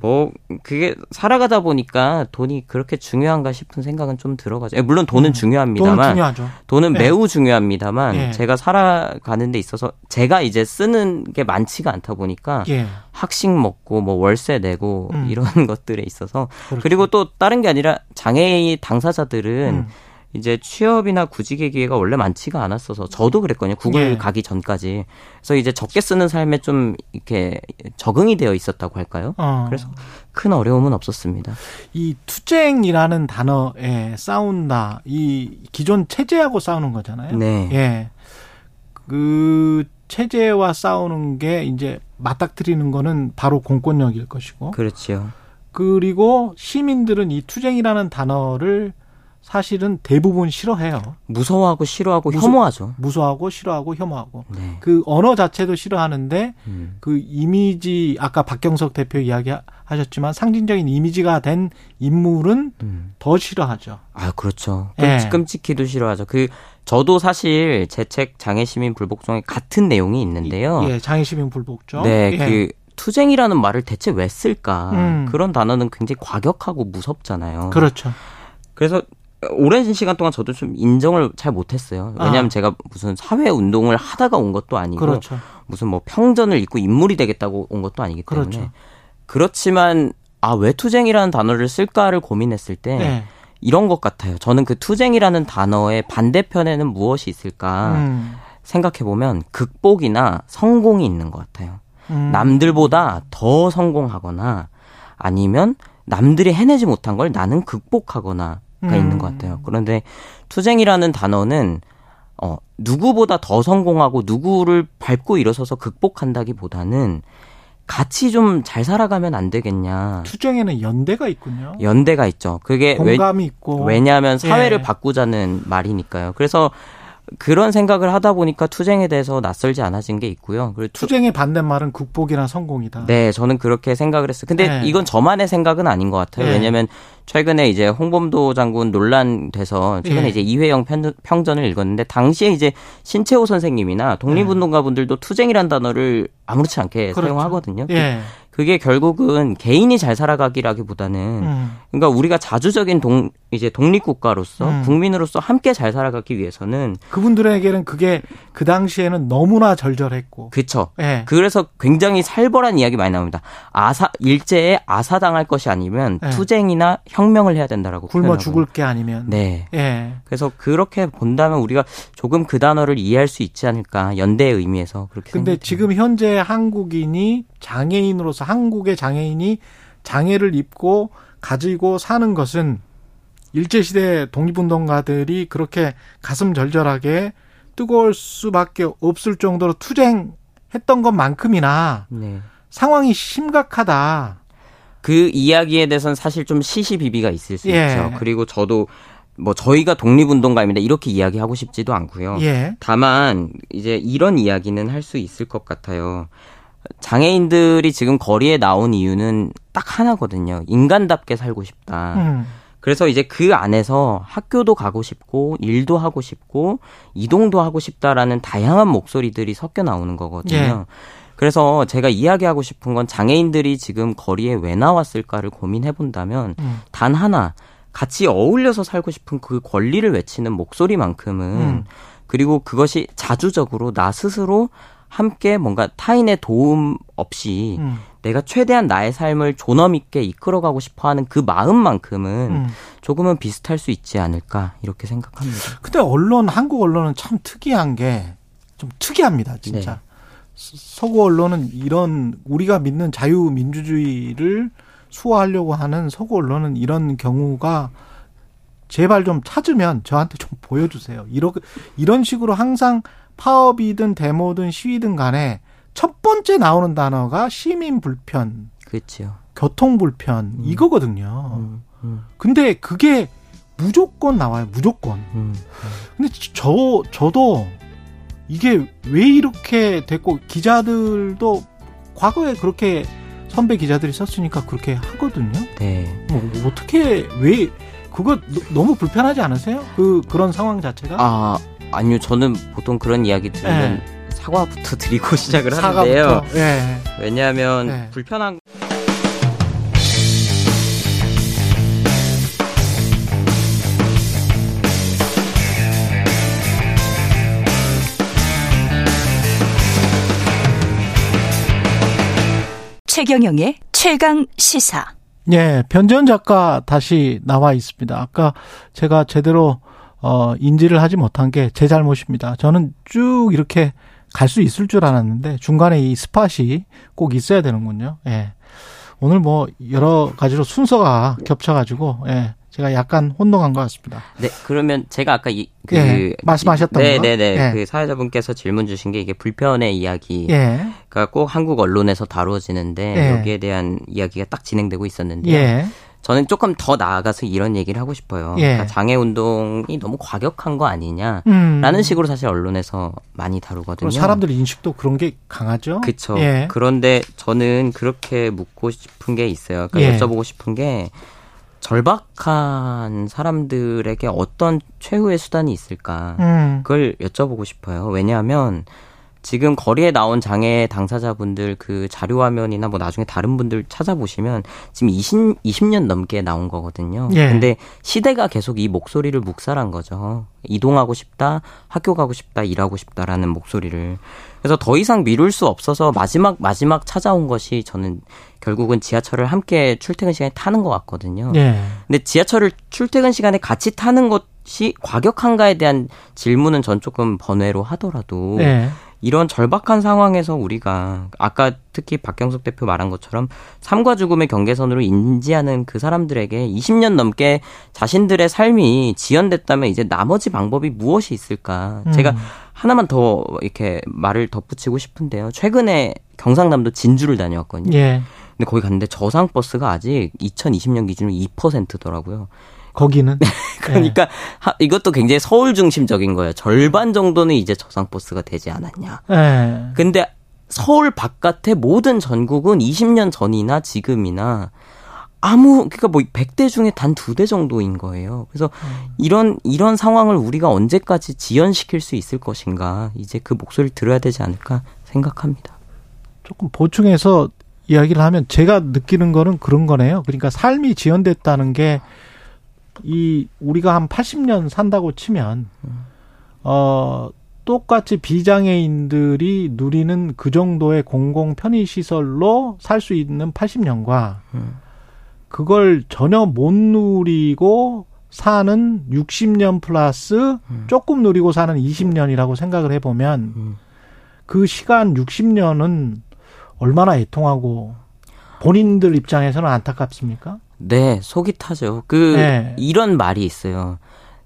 뭐 그게 살아가다 보니까 돈이 그렇게 중요한가 싶은 생각은 좀 들어가죠. 예, 물론 돈은 음, 중요합니다만 돈은, 돈은 네. 매우 중요합니다만 네. 제가 살아가는 데 있어서 제가 이제 쓰는 게 많지가 않다 보니까 예. 학식 먹고 뭐 월세 내고 음. 이런 것들에 있어서 그렇죠. 그리고 또 다른 게 아니라 장애인 당사자들은 음. 이제 취업이나 구직의 기회가 원래 많지가 않았어서 저도 그랬거든요. 구글 네. 가기 전까지. 그래서 이제 적게 쓰는 삶에 좀 이렇게 적응이 되어 있었다고 할까요? 어. 그래서 큰 어려움은 없었습니다. 이 투쟁이라는 단어에 싸운다. 이 기존 체제하고 싸우는 거잖아요. 네. 예. 그 체제와 싸우는 게 이제 맞닥뜨리는 거는 바로 공권력일 것이고. 그렇죠. 그리고 시민들은 이 투쟁이라는 단어를 사실은 대부분 싫어해요. 무서워하고 싫어하고 무서, 혐오하죠. 무서워하고 싫어하고 혐오하고. 네. 그 언어 자체도 싫어하는데 음. 그 이미지 아까 박경석 대표 이야기 하셨지만 상징적인 이미지가 된 인물은 음. 더 싫어하죠. 아, 그렇죠. 끔찍, 네. 끔찍히도 싫어하죠. 그 저도 사실 제 책 장애시민 불복종에 같은 내용이 있는데요. 예, 장애시민 불복종. 네, 예. 그 투쟁이라는 말을 대체 왜 쓸까? 음. 그런 단어는 굉장히 과격하고 무섭잖아요. 그렇죠. 그래서 오랜 시간 동안 저도 좀 인정을 잘 못했어요. 왜냐하면 아. 제가 무슨 사회 운동을 하다가 온 것도 아니고 그렇죠. 무슨 뭐 평전을 입고 인물이 되겠다고 온 것도 아니기 때문에 그렇죠. 그렇지만 아 왜 투쟁이라는 단어를 쓸까를 고민했을 때 네. 이런 것 같아요. 저는 그 투쟁이라는 단어의 반대편에는 무엇이 있을까 음. 생각해 보면 극복이나 성공이 있는 것 같아요. 음. 남들보다 더 성공하거나 아니면 남들이 해내지 못한 걸 나는 극복하거나 가 음. 있는 것 같아요. 그런데 투쟁이라는 단어는 어, 누구보다 더 성공하고 누구를 밟고 일어서서 극복한다기보다는 같이 좀 잘 살아가면 안 되겠냐. 투쟁에는 연대가 있군요. 연대가 있죠. 그게 공감이 왜, 있고 왜냐하면 사회를 예. 바꾸자는 말이니까요. 그래서 그런 생각을 하다 보니까 투쟁에 대해서 낯설지 않아진 게 있고요. 그리고 투쟁의 반대말은 극복이나 성공이다. 네, 저는 그렇게 생각을 했어요. 근데 네. 이건 저만의 생각은 아닌 것 같아요. 네. 왜냐하면 최근에 이제 홍범도 장군 논란 돼서 최근에 네. 이제 이회영 평 전을 읽었는데 당시에 이제 신채호 선생님이나 독립운동가 분들도 투쟁이란 단어를 아무렇지 않게 그렇죠. 사용하거든요. 예. 그게 결국은 개인이 잘 살아가기라기보다는 음. 그러니까 우리가 자주적인 동 이제 독립 국가로서 음. 국민으로서 함께 잘 살아가기 위해서는 그분들에게는 그게 그 당시에는 너무나 절절했고 그렇죠. 네. 그래서 굉장히 살벌한 이야기 많이 나옵니다. 아사 일제에 아사당할 것이 아니면 네. 투쟁이나 혁명을 해야 된다라고 굶어. 죽을 게 아니면 네. 네. 그래서 그렇게 본다면 우리가 조금 그 단어를 이해할 수 있지 않을까 연대의 의미에서 그렇게 근데 지금 현재 한국인이 장애인으로서 한국의 장애인이 장애를 입고 가지고 사는 것은 일제시대 독립운동가들이 그렇게 가슴 절절하게 뜨거울 수밖에 없을 정도로 투쟁했던 것만큼이나 네. 상황이 심각하다. 그 이야기에 대해서는 사실 좀 시시비비가 있을 수 예. 있죠. 그리고 저도 뭐 저희가 독립운동가입니다 이렇게 이야기하고 싶지도 않고요. 예. 다만 이제 이런 이야기는 할 수 있을 것 같아요. 장애인들이 지금 거리에 나온 이유는 딱 하나거든요. 인간답게 살고 싶다. 음. 그래서 이제 그 안에서 학교도 가고 싶고 일도 하고 싶고 이동도 하고 싶다라는 다양한 목소리들이 섞여 나오는 거거든요. 예. 그래서 제가 이야기하고 싶은 건 장애인들이 지금 거리에 왜 나왔을까를 고민해 본다면 음. 단 하나 같이 어울려서 살고 싶은 그 권리를 외치는 목소리만큼은 음. 그리고 그것이 자주적으로 나 스스로 함께 뭔가 타인의 도움 없이 음. 내가 최대한 나의 삶을 존엄 있게 이끌어가고 싶어하는 그 마음만큼은 음. 조금은 비슷할 수 있지 않을까 이렇게 생각합니다. 근데 언론 한국 언론은 참 특이한 게 좀 특이합니다, 진짜. 네. 서구 언론은 이런 우리가 믿는 자유민주주의를 수호하려고 하는 서구 언론은 이런 경우가 제발 좀 찾으면 저한테 좀 보여주세요. 이런 이런 식으로 항상 파업이든 데모든 시위든 간에 첫 번째 나오는 단어가 시민 불편, 그렇죠. 교통 불편 음. 이거거든요. 음, 음. 근데 그게 무조건 나와요. 무조건. 음, 음. 근데 저 저도 이게 왜 이렇게 됐고 기자들도 과거에 그렇게 선배 기자들이 썼으니까 그렇게 하거든요. 네. 뭐, 뭐 어떻게 왜 그거 너무 불편하지 않으세요? 그 그런 상황 자체가? 아 아니요, 저는 보통 그런 이야기 들으면 네. 사과부터 드리고 시작을 하는데요. 네. 왜냐하면 네. 불편한. 최경영의 최강 시사. 예, 변전 작가 다시 나와 있습니다. 아까 제가 제대로 어, 인지를 하지 못한 게 제 잘못입니다. 저는 쭉 이렇게 갈 수 있을 줄 알았는데 중간에 이 스팟이 꼭 있어야 되는군요. 예. 오늘 뭐 여러 가지로 순서가 겹쳐가지고 예. 제가 약간 혼동한 것 같습니다. 네, 그러면 제가 아까 이, 그 예, 말씀하셨던 네, 거, 네네네, 예. 그 사회자분께서 질문 주신 게 이게 불편의 이야기가 예. 꼭 한국 언론에서 다루어지는데 예. 여기에 대한 이야기가 딱 진행되고 있었는데 요. 예. 저는 조금 더 나아가서 이런 얘기를 하고 싶어요. 예. 그러니까 장애 운동이 너무 과격한 거 아니냐라는 음. 식으로 사실 언론에서 많이 다루거든요. 사람들 인식도 그런 게 강하죠. 그렇죠. 예. 그런데 저는 그렇게 묻고 싶은 게 있어요. 그러니까 예. 여쭤보고 싶은 게 절박한 사람들에게 어떤 최후의 수단이 있을까? 음. 그걸 여쭤보고 싶어요. 왜냐하면 지금 거리에 나온 장애 당사자분들 그 자료 화면이나 뭐 나중에 다른 분들 찾아보시면 지금 20, 20년 넘게 나온 거거든요. 예. 근데 시대가 계속 이 목소리를 묵살한 거죠. 이동하고 싶다, 학교 가고 싶다, 일하고 싶다라는 목소리를. 그래서 더 이상 미룰 수 없어서 마지막 마지막 찾아온 것이 저는 결국은 지하철을 함께 출퇴근 시간에 타는 것 같거든요. 예. 근데 지하철을 출퇴근 시간에 같이 타는 것이 과격한가에 대한 질문은 전 조금 번외로 하더라도 예. 이런 절박한 상황에서 우리가 아까 특히 박경석 대표 말한 것처럼 삶과 죽음의 경계선으로 인지하는 그 사람들에게 20년 넘게 자신들의 삶이 지연됐다면 이제 나머지 방법이 무엇이 있을까? 음. 제가 하나만 더 이렇게 말을 덧붙이고 싶은데요. 최근에 경상남도 진주를 다녀왔거든요. 예. 근데 거기 갔는데 저상 버스가 아직 2020년 기준으로 2%더라고요. 거기는 그러니까 네. 하, 이것도 굉장히 서울 중심적인 거예요. 절반 정도는 이제 저상 버스가 되지 않았냐. 네. 근데 서울 바깥의 모든 전국은 20년 전이나 지금이나 아무 그러니까 뭐 100대 중에 단 두 대 정도인 거예요. 그래서 음. 이런 이런 상황을 우리가 언제까지 지연시킬 수 있을 것인가? 이제 그 목소리를 들어야 되지 않을까 생각합니다. 조금 보충해서 이야기를 하면 제가 느끼는 거는 그런 거네요. 그러니까 삶이 지연됐다는 게 이 우리가 한 80년 산다고 치면 어 똑같이 비장애인들이 누리는 그 정도의 공공 편의 시설로 살 수 있는 80년과 그걸 전혀 못 누리고 사는 60년 플러스 조금 누리고 사는 20년이라고 생각을 해보면 그 시간 60년은 얼마나 애통하고 본인들 입장에서는 안타깝습니까? 네, 속이 타죠. 그 네. 이런 말이 있어요.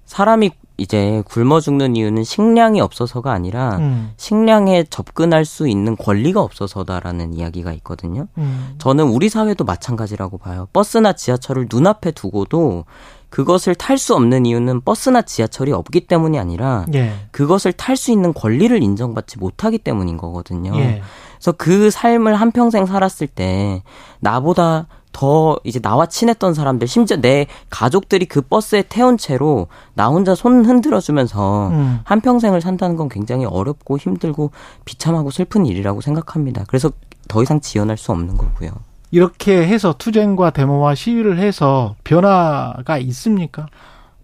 사람이 이제 굶어 죽는 이유는 식량이 없어서가 아니라 음. 식량에 접근할 수 있는 권리가 없어서다라는 이야기가 있거든요. 음. 저는 우리 사회도 마찬가지라고 봐요. 버스나 지하철을 눈앞에 두고도 그것을 탈 수 없는 이유는 버스나 지하철이 없기 때문이 아니라 예. 그것을 탈 수 있는 권리를 인정받지 못하기 때문인 거거든요. 예. 그래서 그 삶을 한평생 살았을 때 나보다 더 이제 나와 친했던 사람들 심지어 내 가족들이 그 버스에 태운 채로 나 혼자 손 흔들어 주면서 음. 한 평생을 산다는 건 굉장히 어렵고 힘들고 비참하고 슬픈 일이라고 생각합니다. 그래서 더 이상 지연할 수 없는 거고요. 이렇게 해서 투쟁과 데모와 시위를 해서 변화가 있습니까?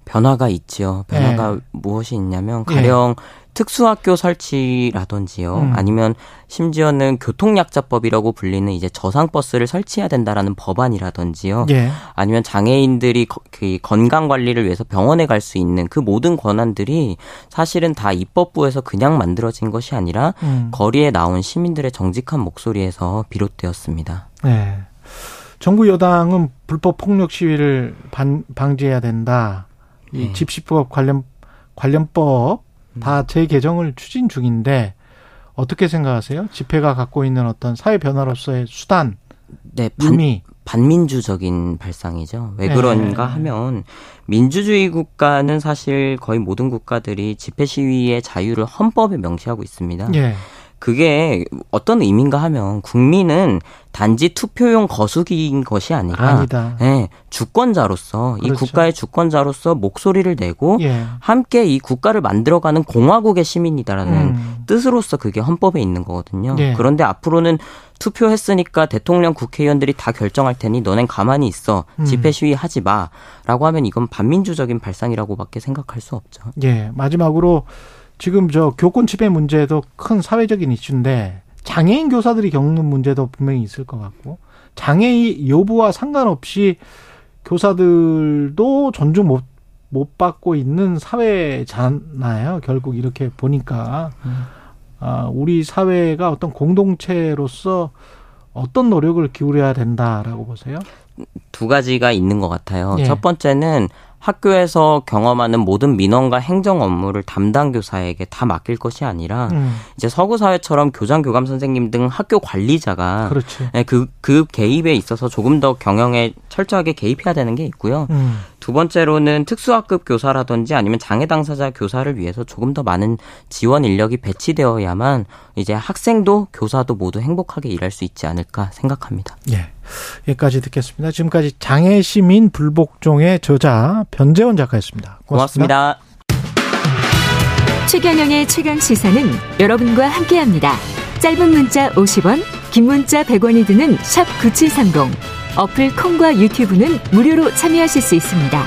변화가 있지요. 변화가 네. 무엇이 있냐면 가령 네. 특수학교 설치라든지요. 음. 아니면 심지어는 교통약자법이라고 불리는 이제 저상버스를 설치해야 된다라는 법안이라든지요. 예. 아니면 장애인들이 그 건강 관리를 위해서 병원에 갈 수 있는 그 모든 권한들이 사실은 다 입법부에서 그냥 만들어진 것이 아니라 음. 거리에 나온 시민들의 정직한 목소리에서 비롯되었습니다. 네. 정부 여당은 불법 폭력 시위를 반, 방지해야 된다. 이 네. 집시법 관련 관련법 다 재개정을 추진 중인데 어떻게 생각하세요? 집회가 갖고 있는 어떤 사회 변화로서의 수단, 네, 의미. 반민주적인 발상이죠. 왜 네. 그런가 네. 하면 민주주의 국가는 사실 거의 모든 국가들이 집회 시위의 자유를 헌법에 명시하고 있습니다. 네. 그게 어떤 의미인가 하면 국민은 단지 투표용 거수기인 것이 아니라 아니다. 예, 주권자로서 그렇죠. 이 국가의 주권자로서 목소리를 내고 예. 함께 이 국가를 만들어가는 공화국의 시민이다라는 음. 뜻으로서 그게 헌법에 있는 거거든요. 예. 그런데 앞으로는 투표했으니까 대통령 국회의원들이 다 결정할 테니 너넨 가만히 있어 음. 집회 시위 하지 마라고 하면 이건 반민주적인 발상이라고밖에 생각할 수 없죠. 예 마지막으로 지금 저 교권 침해 문제도 큰 사회적인 이슈인데 장애인 교사들이 겪는 문제도 분명히 있을 것 같고 장애 인 여부와 상관없이 교사들도 존중 못 못 받고 있는 사회잖아요. 결국 이렇게 보니까 음. 아, 우리 사회가 어떤 공동체로서 어떤 노력을 기울여야 된다라고 보세요? 두 가지가 있는 것 같아요. 예. 첫 번째는 학교에서 경험하는 모든 민원과 행정 업무를 담당 교사에게 다 맡길 것이 아니라 음. 이제 서구 사회처럼 교장 교감 선생님 등 학교 관리자가 그그 그 개입에 있어서 조금 더 경영에 철저하게 개입해야 되는 게 있고요. 음. 두 번째로는 특수학급 교사라든지 아니면 장애 당사자 교사를 위해서 조금 더 많은 지원 인력이 배치되어야만 이제 학생도 교사도 모두 행복하게 일할 수 있지 않을까 생각합니다. 예. 여기까지 듣겠습니다. 지금까지 장애 시민 불복종의 저자 변재원 작가였습니다. 고맙습니다. 고맙습니다. 최경영의 최강 시사는 여러분과 함께합니다. 짧은 문자 50원, 긴 문자 100원이 드는 샵 9730. 어플 콩과 유튜브는 무료로 참여하실 수 있습니다.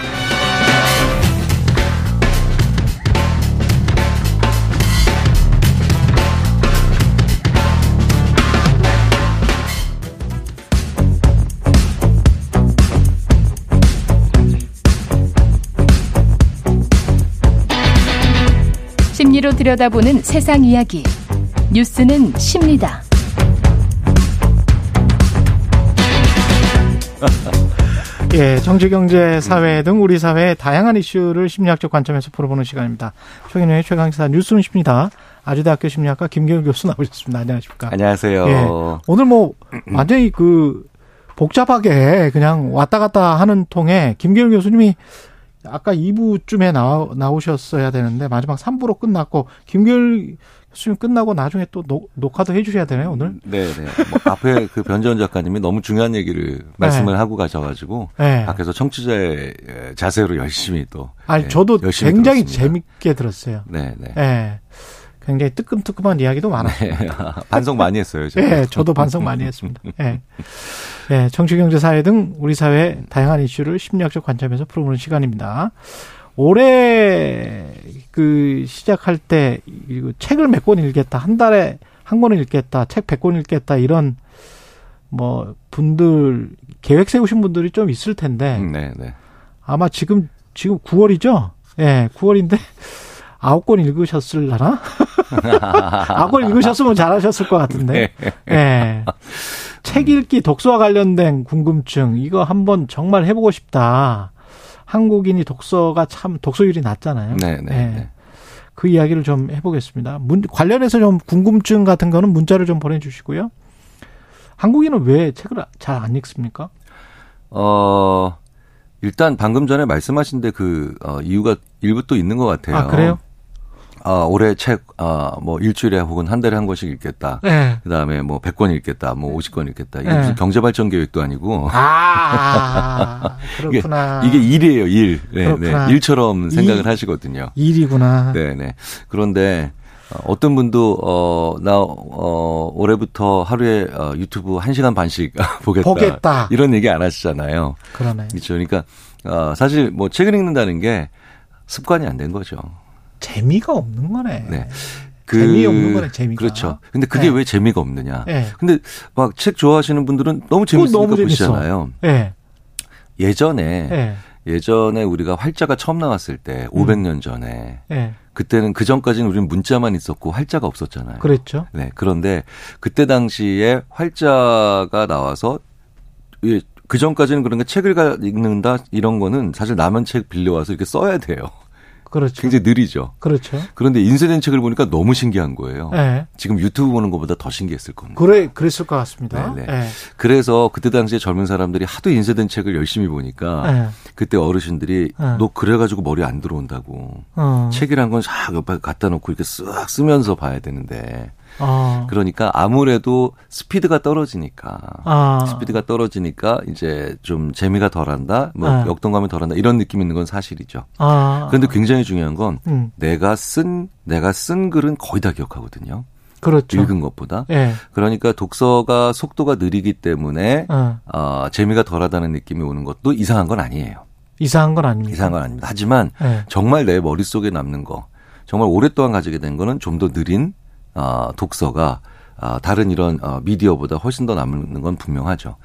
심리로 들여다보는 세상 이야기. 뉴스는 십니다. 예, 정치, 경제, 사회 등 우리 사회의 다양한 이슈를 심리학적 관점에서 풀어보는 시간입니다. 최근의 최강시사 뉴스는 십니다. 아주대학교 심리학과 김경일 교수 나오셨습니다. 안녕하십니까? 안녕하세요. 예, 오늘 뭐 완전히 그 복잡하게 그냥 왔다 갔다 하는 통에 김경일 교수님이 아까 2부쯤에 나오, 나오셨어야 되는데 마지막 3부로 끝났고 김결 수임 끝나고 나중에 또 녹, 녹화도 해주셔야 되네요 오늘. 네, 네. 뭐 앞에 그 변재원 작가님이 너무 중요한 얘기를 말씀을 네. 하고 가셔가지고 네. 밖에서 청취자의 자세로 열심히 또. 아니 네, 저도 굉장히 들었습니다. 재밌게 들었어요. 네, 네. 네. 굉장히 뜨끔뜨끔한 이야기도 많았어요. 네. 반성 많이 했어요. 제가. 네, 저도 반성 많이 했습니다. 네. 네, 정치, 경제, 사회 등 우리 사회 다양한 이슈를 심리학적 관점에서 풀어보는 시간입니다. 올해 그 시작할 때 책을 몇 권 읽겠다, 한 달에 한 권을 읽겠다, 책 100권 읽겠다 이런 뭐 분들 계획 세우신 분들이 좀 있을 텐데 네, 네. 아마 지금 지금 9월이죠? 예, 네, 9월인데 아홉 권 읽으셨을라나? 아홉 권 읽으셨으면 잘하셨을 것 같은데. 네. 네. 책 읽기 독서와 관련된 궁금증 이거 한번 정말 해보고 싶다. 한국인이 독서가 참 독서율이 낮잖아요. 네, 네, 네. 네. 그 이야기를 좀 해보겠습니다. 문, 관련해서 좀 궁금증 같은 거는 문자를 좀 보내주시고요. 한국인은 왜 책을 잘 안 읽습니까? 어, 일단 방금 전에 말씀하신 데그 어, 이유가 일부 또 있는 것 같아요. 아, 그래요? 아, 올해 책, 아, 뭐 일주일에 혹은 한 달에 한 권씩 읽겠다. 네. 그 다음에 뭐 100권 읽겠다. 뭐 50권 읽겠다. 이게 네. 무슨 경제발전 계획도 아니고. 아, 그렇구나. 이게, 이게 일이에요, 일. 네, 네. 일처럼 생각을 일, 하시거든요. 일이구나. 네, 네. 그런데 어, 어떤 분도 어, 나, 어, 올해부터 하루에 어, 유튜브 1시간 반씩 보겠다. 보겠다. 이런 얘기 안 하시잖아요. 그러네. 그렇죠. 그러니까, 어, 사실 뭐 책을 읽는다는 게 습관이 안 된 거죠. 재미가 없는 거네. 네. 그, 재미없는 거네, 재미가. 그렇죠. 근데 그게 네. 왜 재미가 없느냐. 네. 근데 막 책 좋아하시는 분들은 너무 재밌으니까 너무 보시잖아요. 네. 예전에, 네. 예전에 우리가 활자가 처음 나왔을 때, 음. 500년 전에, 네. 그때는 그 전까지는 우리는 문자만 있었고 활자가 없었잖아요. 그랬죠. 네. 그런데 그때 당시에 활자가 나와서 그 전까지는 그런가 책을 읽는다 이런 거는 사실 남은 책 빌려와서 이렇게 써야 돼요. 그렇죠. 굉장히 느리죠. 그렇죠. 그런데 인쇄 된 책을 보니까 너무 신기한 거예요. 네. 지금 유튜브 보는 것보다 더 신기했을 겁니다. 그래, 그랬을 것 같습니다. 네. 네. 그래서 그때 당시에 젊은 사람들이 하도 인쇄 된 책을 열심히 보니까 네. 그때 어르신들이 네. 너 그래가지고 머리 안 들어온다고. 어. 책이란 건싹 옆에 갖다 놓고 이렇게 쓱 쓰면서 봐야 되는데. 아. 그러니까 아무래도 스피드가 떨어지니까 아. 스피드가 떨어지니까 이제 좀 재미가 덜한다, 뭐 아. 역동감이 덜한다 이런 느낌 이 있는 건 사실이죠. 아. 그런데 굉장히 중요한 건 음. 내가 쓴 내가 쓴 글은 거의 다 기억하거든요. 그렇죠. 읽은 것보다. 네. 그러니까 독서가 속도가 느리기 때문에 어. 어, 재미가 덜하다는 느낌이 오는 것도 이상한 건 아니에요. 이상한 건 아닙니다. 이상한 건 아닙니다. 하지만 네. 정말 내 머릿속에 남는 거, 정말 오랫동안 가지게 된 거는 좀 더 느린 어, 독서가 어, 다른 이런 어, 미디어보다 훨씬 더 남는 건 분명하죠.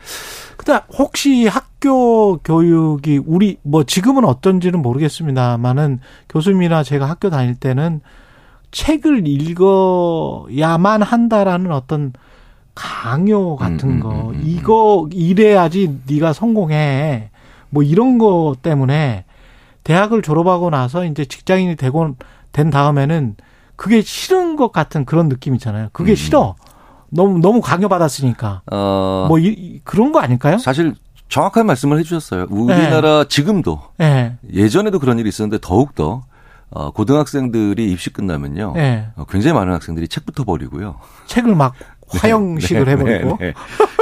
근데 혹시 학 학교 교육이 우리 뭐 지금은 어떤지는 모르겠습니다만은 교수님이나 제가 학교 다닐 때는 책을 읽어야만 한다라는 어떤 강요 같은 음, 거 음, 음, 음, 이거 이래야지 네가 성공해 뭐 이런 거 때문에 대학을 졸업하고 나서 이제 직장인이 되고 된 다음에는 그게 싫은 것 같은 그런 느낌 있잖아요. 그게 음. 싫어. 너무 너무 강요받았으니까. 어. 뭐 이, 그런 거 아닐까요? 사실 정확한 말씀을 해주셨어요. 우리나라 네. 지금도 네. 예전에도 그런 일이 있었는데 더욱 더 어, 고등학생들이 입시 끝나면요. 네. 어, 굉장히 많은 학생들이 책부터 버리고요. 책을 막 네. 화형식을 네, 해버리고. 네, 네,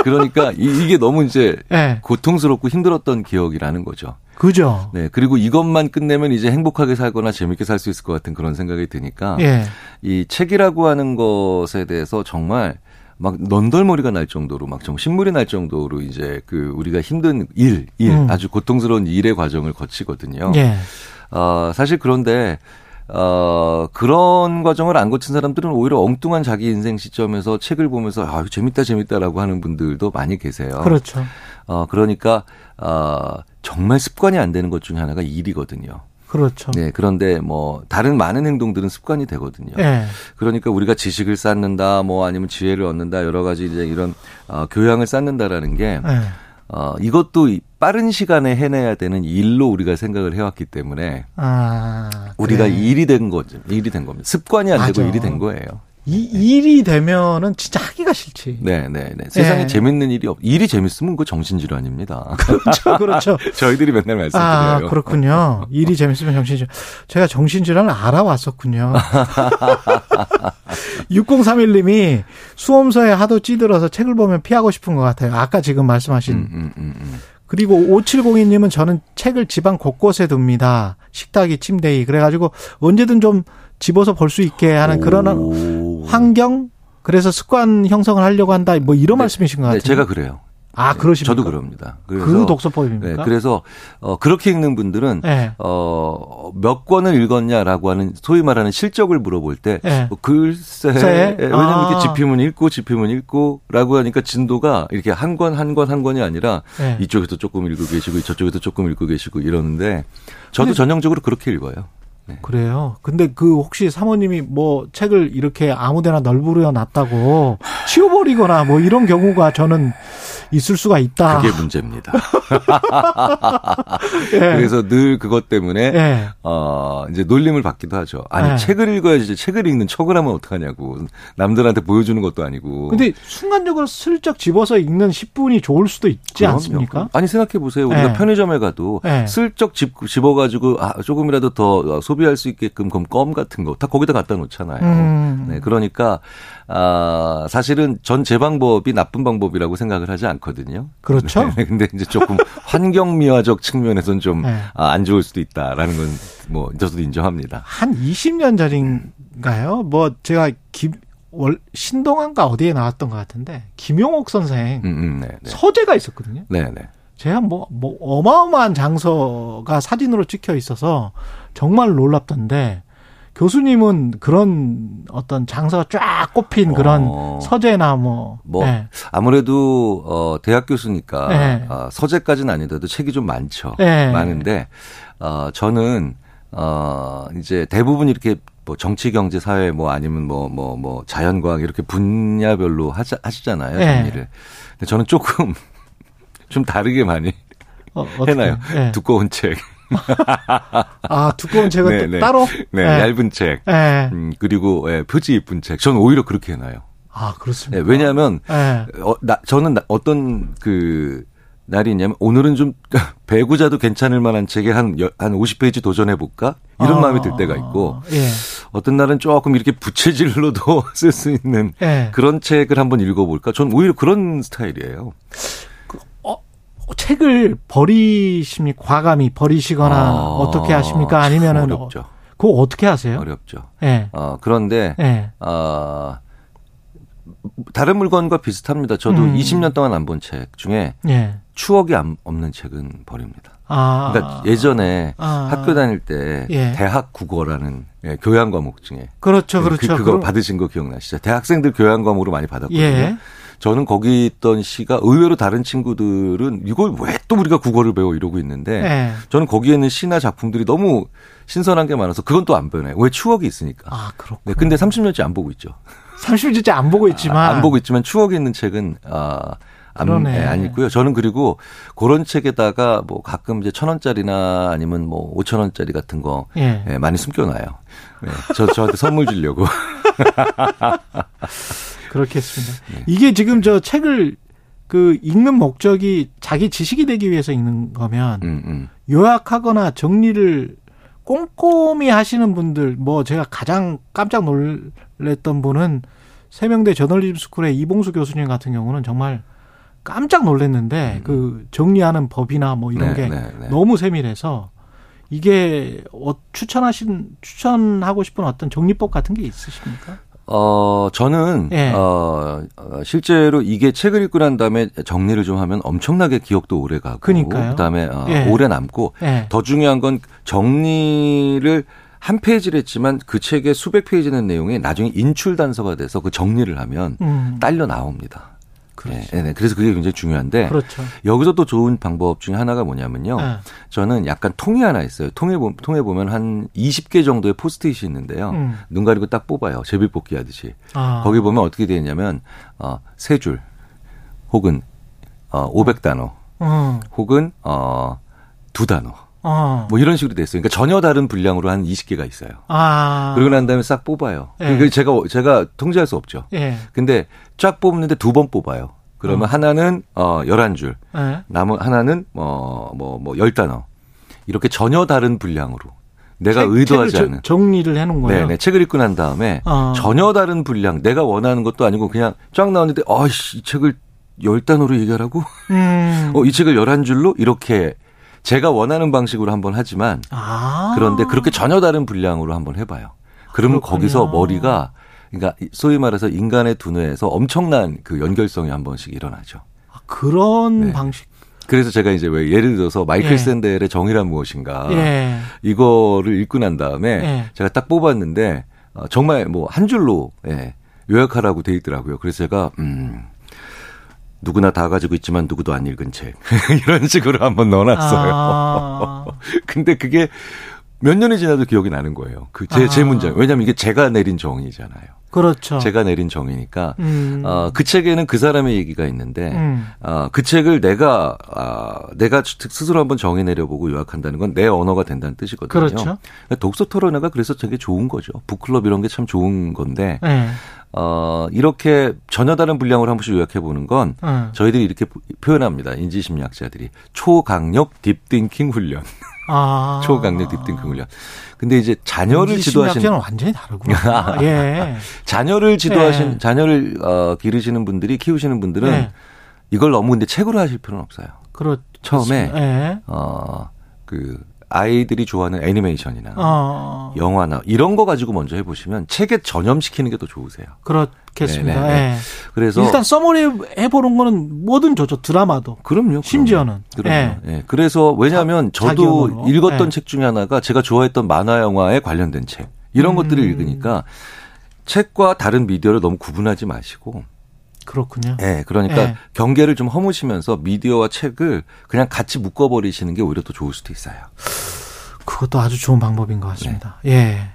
그러니까 이, 게 너무 이제 네. 고통스럽고 힘들었던 기억이라는 거죠. 그죠. 네. 그리고 이것만 끝내면 이제 행복하게 살거나 재밌게 살 수 있을 것 같은 그런 생각이 드니까 예. 이 책이라고 하는 것에 대해서 정말 막 넌덜머리가 날 정도로 막 정말 신물이 날 정도로 이제 그 우리가 힘든 일, 일 음. 아주 고통스러운 일의 과정을 거치거든요. 예. 어, 사실 그런데 어, 그런 과정을 안 거친 사람들은 오히려 엉뚱한 자기 인생 시점에서 책을 보면서 아, 재밌다, 재밌다라고 하는 분들도 많이 계세요. 그렇죠. 어, 그러니까, 어, 정말 습관이 안 되는 것 중에 하나가 일이거든요. 그렇죠. 네, 그런데 뭐 다른 많은 행동들은 습관이 되거든요. 네. 그러니까 우리가 지식을 쌓는다, 뭐 아니면 지혜를 얻는다, 여러 가지 이제 이런 어, 교양을 쌓는다라는 게 네. 어, 이것도 빠른 시간에 해내야 되는 일로 우리가 생각을 해왔기 때문에 아, 우리가 일이 된 거죠. 일이 된 겁니다. 습관이 안 맞아. 되고 일이 된 거예요. 이 일이 되면은 진짜 하기가 싫지. 네, 네, 네. 세상에 네. 재밌는 일이 없. 일이 재밌으면 그 정신질환입니다. 그렇죠, 그렇죠. 저희들이 맨날 말씀드려요. 아, 그렇군요. 일이 재밌으면 정신질환. 제가 정신질환을 알아왔었군요. 6031님이 수험서에 하도 찌들어서 책을 보면 피하고 싶은 것 같아요. 아까 지금 말씀하신. 음, 음, 음, 음. 그리고 5702님은 저는 책을 집안 곳곳에 둡니다. 식탁이 침대이. 그래가지고 언제든 좀 집어서 볼 수 있게 하는 그런 환경 그래서 습관 형성을 하려고 한다 뭐 이런 네, 말씀이신 것 네, 같아요. 네, 제가 그래요. 아, 네, 그러십니까? 저도 그럽니다. 그래서, 그 독서법입니까? 네, 그래서 어 그렇게 읽는 분들은 네. 어몇 권을 읽었냐라고 하는 소위 말하는 실적을 물어볼 때 네. 뭐 글쎄 네. 왜냐면 아. 이렇게 집히면 읽고 집히면 읽고라고 하니까 진도가 이렇게 한 권 한 권 한 권이 아니라 네. 이쪽에서 조금 읽고 계시고 저쪽에서 조금 읽고 계시고 이러는데 저도 전형적으로 그렇게 읽어요. 네. 그래요. 근데 그 혹시 사모님이 뭐 책을 이렇게 아무데나 널브려 놨다고 치워버리거나 뭐 이런 경우가 저는 있을 수가 있다. 그게 문제입니다. 예. 그래서 늘 그것 때문에 예. 어 이제 놀림을 받기도 하죠. 아니 예. 책을 읽어야지 책을 읽는 척을 하면 어떡하냐고. 남들한테 보여주는 것도 아니고. 근데 순간적으로 슬쩍 집어서 읽는 10분이 좋을 수도 있지 그럼요. 않습니까? 아니 생각해 보세요. 우리가 예. 편의점에 가도 예. 슬쩍 집 집어 가지고 아 조금이라도 더 소비할 수 있게끔 그럼 껌 같은 거 다 거기다 갖다 놓잖아요. 음. 네, 그러니까 아 사실은 전제 방법이 나쁜 방법이라고 생각을 하지 않. 않거든요. 그렇죠. 네, 근데 이제 조금 환경미화적 측면에서는 좀안 네. 아, 좋을 수도 있다라는 건 뭐 저도 인정합니다. 한 20년 전인가요? 뭐 제가 김 월, 신동한가 어디에 나왔던 것 같은데 김용옥 선생 음, 음, 네, 네. 서재가 있었거든요. 네, 네. 제가 뭐, 뭐 어마어마한 장소가 사진으로 찍혀 있어서 정말 놀랍던데 교수님은 그런 어떤 장사가 쫙 꼽힌 그런 어. 서재나 뭐. 뭐, 네. 아무래도, 어, 대학 교수니까, 네. 어, 서재까지는 아니더라도 책이 좀 많죠. 네. 많은데, 어, 저는, 어, 이제 대부분 이렇게 뭐 정치, 경제, 사회 뭐 아니면 뭐, 뭐, 뭐 자연과학 이렇게 분야별로 하자, 하시잖아요. 정리를. 근데 저는 조금 좀 다르게 많이 어, 해놔요. 네. 두꺼운 책. 아, 두꺼운 책은 네, 또 네. 따로? 네, 네, 얇은 책. 네. 음, 그리고 예, 표지 이쁜 책. 저는 오히려 그렇게 해놔요. 아, 그렇습니다. 네, 왜냐하면 네. 어, 나, 저는 나, 어떤 그 날이 있냐면 오늘은 좀 배구자도 괜찮을 만한 책에 한, 한 50페이지 도전해볼까? 이런 아, 마음이 들 때가 있고 예. 어떤 날은 조금 이렇게 부채질로도 쓸 수 있는 예. 그런 책을 한번 읽어볼까? 전 오히려 그런 스타일이에요. 책을 버리십니까? 과감히 버리시거나 아, 어떻게 하십니까? 아니면은 어렵죠. 그거 어떻게 하세요? 어렵죠. 예. 네. 어, 그런데 네. 어, 다른 물건과 비슷합니다. 저도 음. 20년 동안 안 본 책 중에 네. 추억이 없는 책은 버립니다. 아. 그러니까 예전에 아. 학교 다닐 때 예. 대학 국어라는 예, 교양 과목 중에 그렇죠, 그렇죠. 그, 그거 그럼... 받으신 거 기억나시죠? 대학생들 교양 과목으로 많이 받았거든요. 예. 저는 거기 있던 시가 의외로 다른 친구들은 이걸 왜 또 우리가 국어를 배워 이러고 있는데 네. 저는 거기에 있는 시나 작품들이 너무 신선한 게 많아서 그건 또 안 변해. 왜 추억이 있으니까. 아, 그렇군. 네, 근데 30년째 안 보고 있죠. 30년째 안 보고 있지만 아, 안 보고 있지만 추억이 있는 책은 아 안, 네, 안 있고요. 저는 그리고 그런 책에다가 뭐 가끔 이제 천 원짜리나 아니면 뭐 오천 원짜리 같은 거 예. 예, 많이 숨겨놔요. 네, 저 저한테 선물 주려고. 그렇겠습니다. 네. 이게 지금 저 책을 그 읽는 목적이 자기 지식이 되기 위해서 읽는 거면 음, 음. 요약하거나 정리를 꼼꼼히 하시는 분들 뭐 제가 가장 깜짝 놀랬던 분은 세명대 저널리즘 스쿨의 이봉수 교수님 같은 경우는 정말 깜짝 놀랐는데 음. 그 정리하는 법이나 뭐 이런 네, 게 네, 네. 너무 세밀해서 이게 어, 추천하신 추천하고 싶은 어떤 정리법 같은 게 있으십니까? 어, 저는, 네. 어, 실제로 이게 책을 읽고 난 다음에 정리를 좀 하면 엄청나게 기억도 오래 가고. 그니까요. 그 다음에 어, 네. 오래 남고. 네. 더 중요한 건 정리를 한 페이지를 했지만 그 책의 수백 페이지 는 내용이 나중에 인출 단서가 돼서 그 정리를 하면 음. 딸려 나옵니다. 그렇죠. 네, 네. 그래서 그게 굉장히 중요한데 그렇죠. 여기서 또 좋은 방법 중에 하나가 뭐냐면요. 네. 저는 약간 통이 하나 있어요. 통에 보, 통에 보면 한 20개 정도의 포스트잇이 있는데요. 음. 눈 가리고 딱 뽑아요. 제비 뽑기 하듯이. 아. 거기 보면 어떻게 되어 있냐면 어, 세 줄 혹은 어, 500단어 음. 혹은 어, 두 단어. 어. 뭐 이런 식으로 됐어요. 그러니까 전혀 다른 분량으로 한 20개가 있어요. 아. 그러고 난 다음에 싹 뽑아요. 예. 그 제가 제가 통제할 수 없죠. 예. 근데 쫙 뽑는데 두 번 뽑아요. 그러면 어. 하나는 어 11줄. 예. 남은 하나는 뭐뭐 뭐 뭐 10단어. 이렇게 전혀 다른 분량으로 내가 책, 의도하지 않은 정리를 해 놓은 거예요. 네, 네. 책을 읽고 난 다음에 어. 전혀 다른 분량, 내가 원하는 것도 아니고 그냥 쫙 나왔는데 아이씨, 이 책을 10단어로 얘기하라고? 음. 어, 이 책을 11줄로 이렇게 제가 원하는 방식으로 한번 하지만 아. 그런데 그렇게 전혀 다른 분량으로 한번 해 봐요. 그러면 그렇군요. 거기서 머리가 그러니까 소위 말해서 인간의 두뇌에서 엄청난 그 연결성이 한 번씩 일어나죠. 아, 그런 네. 방식. 그래서 제가 이제 왜 예를 들어서 마이클 예. 샌델의 정의란 무엇인가 예. 이거를 읽고 난 다음에 예. 제가 딱 뽑았는데 어, 정말 뭐 한 줄로 예, 요약하라고 돼 있더라고요. 그래서 제가 음 누구나 다 가지고 있지만 누구도 안 읽은 책. 이런 식으로 한번 넣어놨어요. 아. 근데 그게 몇 년이 지나도 기억이 나는 거예요. 그 제, 아. 제 문장. 왜냐면 이게 제가 내린 정의잖아요. 그렇죠. 제가 내린 정의니까. 음. 어, 그 책에는 그 사람의 얘기가 있는데, 음. 어, 그 책을 내가, 어, 내가 스스로 한번 정의 내려보고 요약한다는 건 내 언어가 된다는 뜻이거든요. 그렇죠. 그러니까 독서 토론회가 그래서 되게 좋은 거죠. 북클럽 이런 게 참 좋은 건데, 네. 어, 이렇게 전혀 다른 분량으로 한 번씩 요약해 보는 건 음. 저희들이 이렇게 표현합니다. 인지심리학자들이 초강력 딥띵킹 훈련. 아. 초강력 딥띵킹 훈련. 근데 이제 자녀를 지도하시는 완전히 다르구나. 예. 자녀를 지도하신 예. 자녀를 어, 기르시는 분들이 키우시는 분들은 예. 이걸 너무 근데 책으로 하실 필요는 없어요. 그렇 처음에 예. 어그 아이들이 좋아하는 애니메이션이나 어. 영화나 이런 거 가지고 먼저 해보시면 책에 전염시키는 게 더 좋으세요. 그렇겠습니다. 네. 네. 그래서 일단 써머리 해보는 거는 뭐든 좋죠. 드라마도. 그럼요. 심지어는. 그럼요. 네. 네. 그래서 왜냐하면 저도 읽었던 네. 책 중에 하나가 제가 좋아했던 만화 영화에 관련된 책 이런 음. 것들을 읽으니까 책과 다른 미디어를 너무 구분하지 마시고 그렇군요. 네, 그러니까 네. 경계를 좀 허무시면서 미디어와 책을 그냥 같이 묶어버리시는 게 오히려 더 좋을 수도 있어요. 그것도 아주 좋은 방법인 것 같습니다. 네. 예.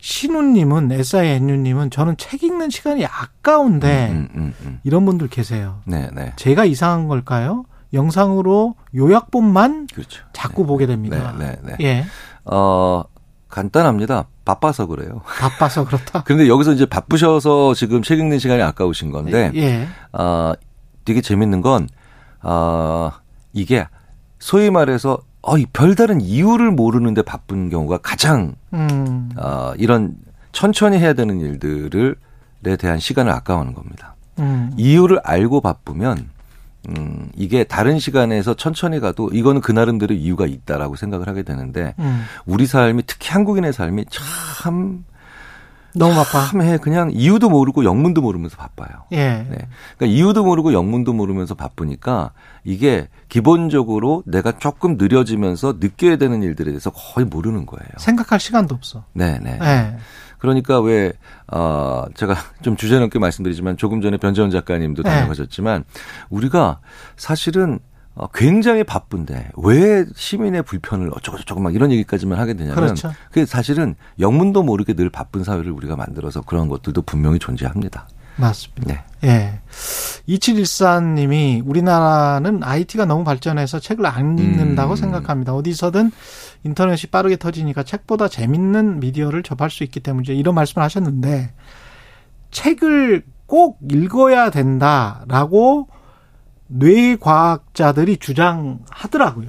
신우님은 SINU님은 저는 책 읽는 시간이 아까운데 음, 음, 음, 음, 이런 분들 계세요. 네, 네. 제가 이상한 걸까요? 영상으로 요약본만 그렇죠. 자꾸 네. 보게 됩니다. 네, 네, 네. 예. 어 간단합니다. 바빠서 그래요. 바빠서 그렇다. 그런데 여기서 이제 바쁘셔서 지금 책 읽는 시간이 아까우신 건데, 예. 어, 되게 재밌는 건, 어, 이게 소위 말해서 어, 이 별다른 이유를 모르는데 바쁜 경우가 가장 음. 어, 이런 천천히 해야 되는 일들을에 대한 시간을 아까워하는 겁니다. 음. 이유를 알고 바쁘면 음, 이게 다른 시간에서 천천히 가도 이거는 그 나름대로 이유가 있다라고 생각을 하게 되는데 음. 우리 삶이 특히 한국인의 삶이 참 너무 바빠. 참해 그냥 이유도 모르고 영문도 모르면서 바빠요. 예. 네. 그러니까 이유도 모르고 영문도 모르면서 바쁘니까 이게 기본적으로 내가 조금 느려지면서 느껴야 되는 일들에 대해서 거의 모르는 거예요. 생각할 시간도 없어. 네, 네. 네. 그러니까 왜, 어, 제가 좀 주제 넘게 말씀드리지만 조금 전에 변재원 작가님도 네. 다녀가셨지만 우리가 사실은 어, 굉장히 바쁜데 왜 시민의 불편을 어쩌고저쩌고 막 이런 얘기까지만 하게 되냐면 그렇죠. 그게 사실은 영문도 모르게 늘 바쁜 사회를 우리가 만들어서 그런 것들도 분명히 존재합니다. 맞습니다. 네. 예. 2714님이 우리나라는 IT가 너무 발전해서 책을 안 읽는다고 음. 생각합니다. 어디서든 인터넷이 빠르게 터지니까 책보다 재밌는 미디어를 접할 수 있기 때문이죠. 이런 말씀을 하셨는데 책을 꼭 읽어야 된다라고 뇌과학자들이 주장하더라고요.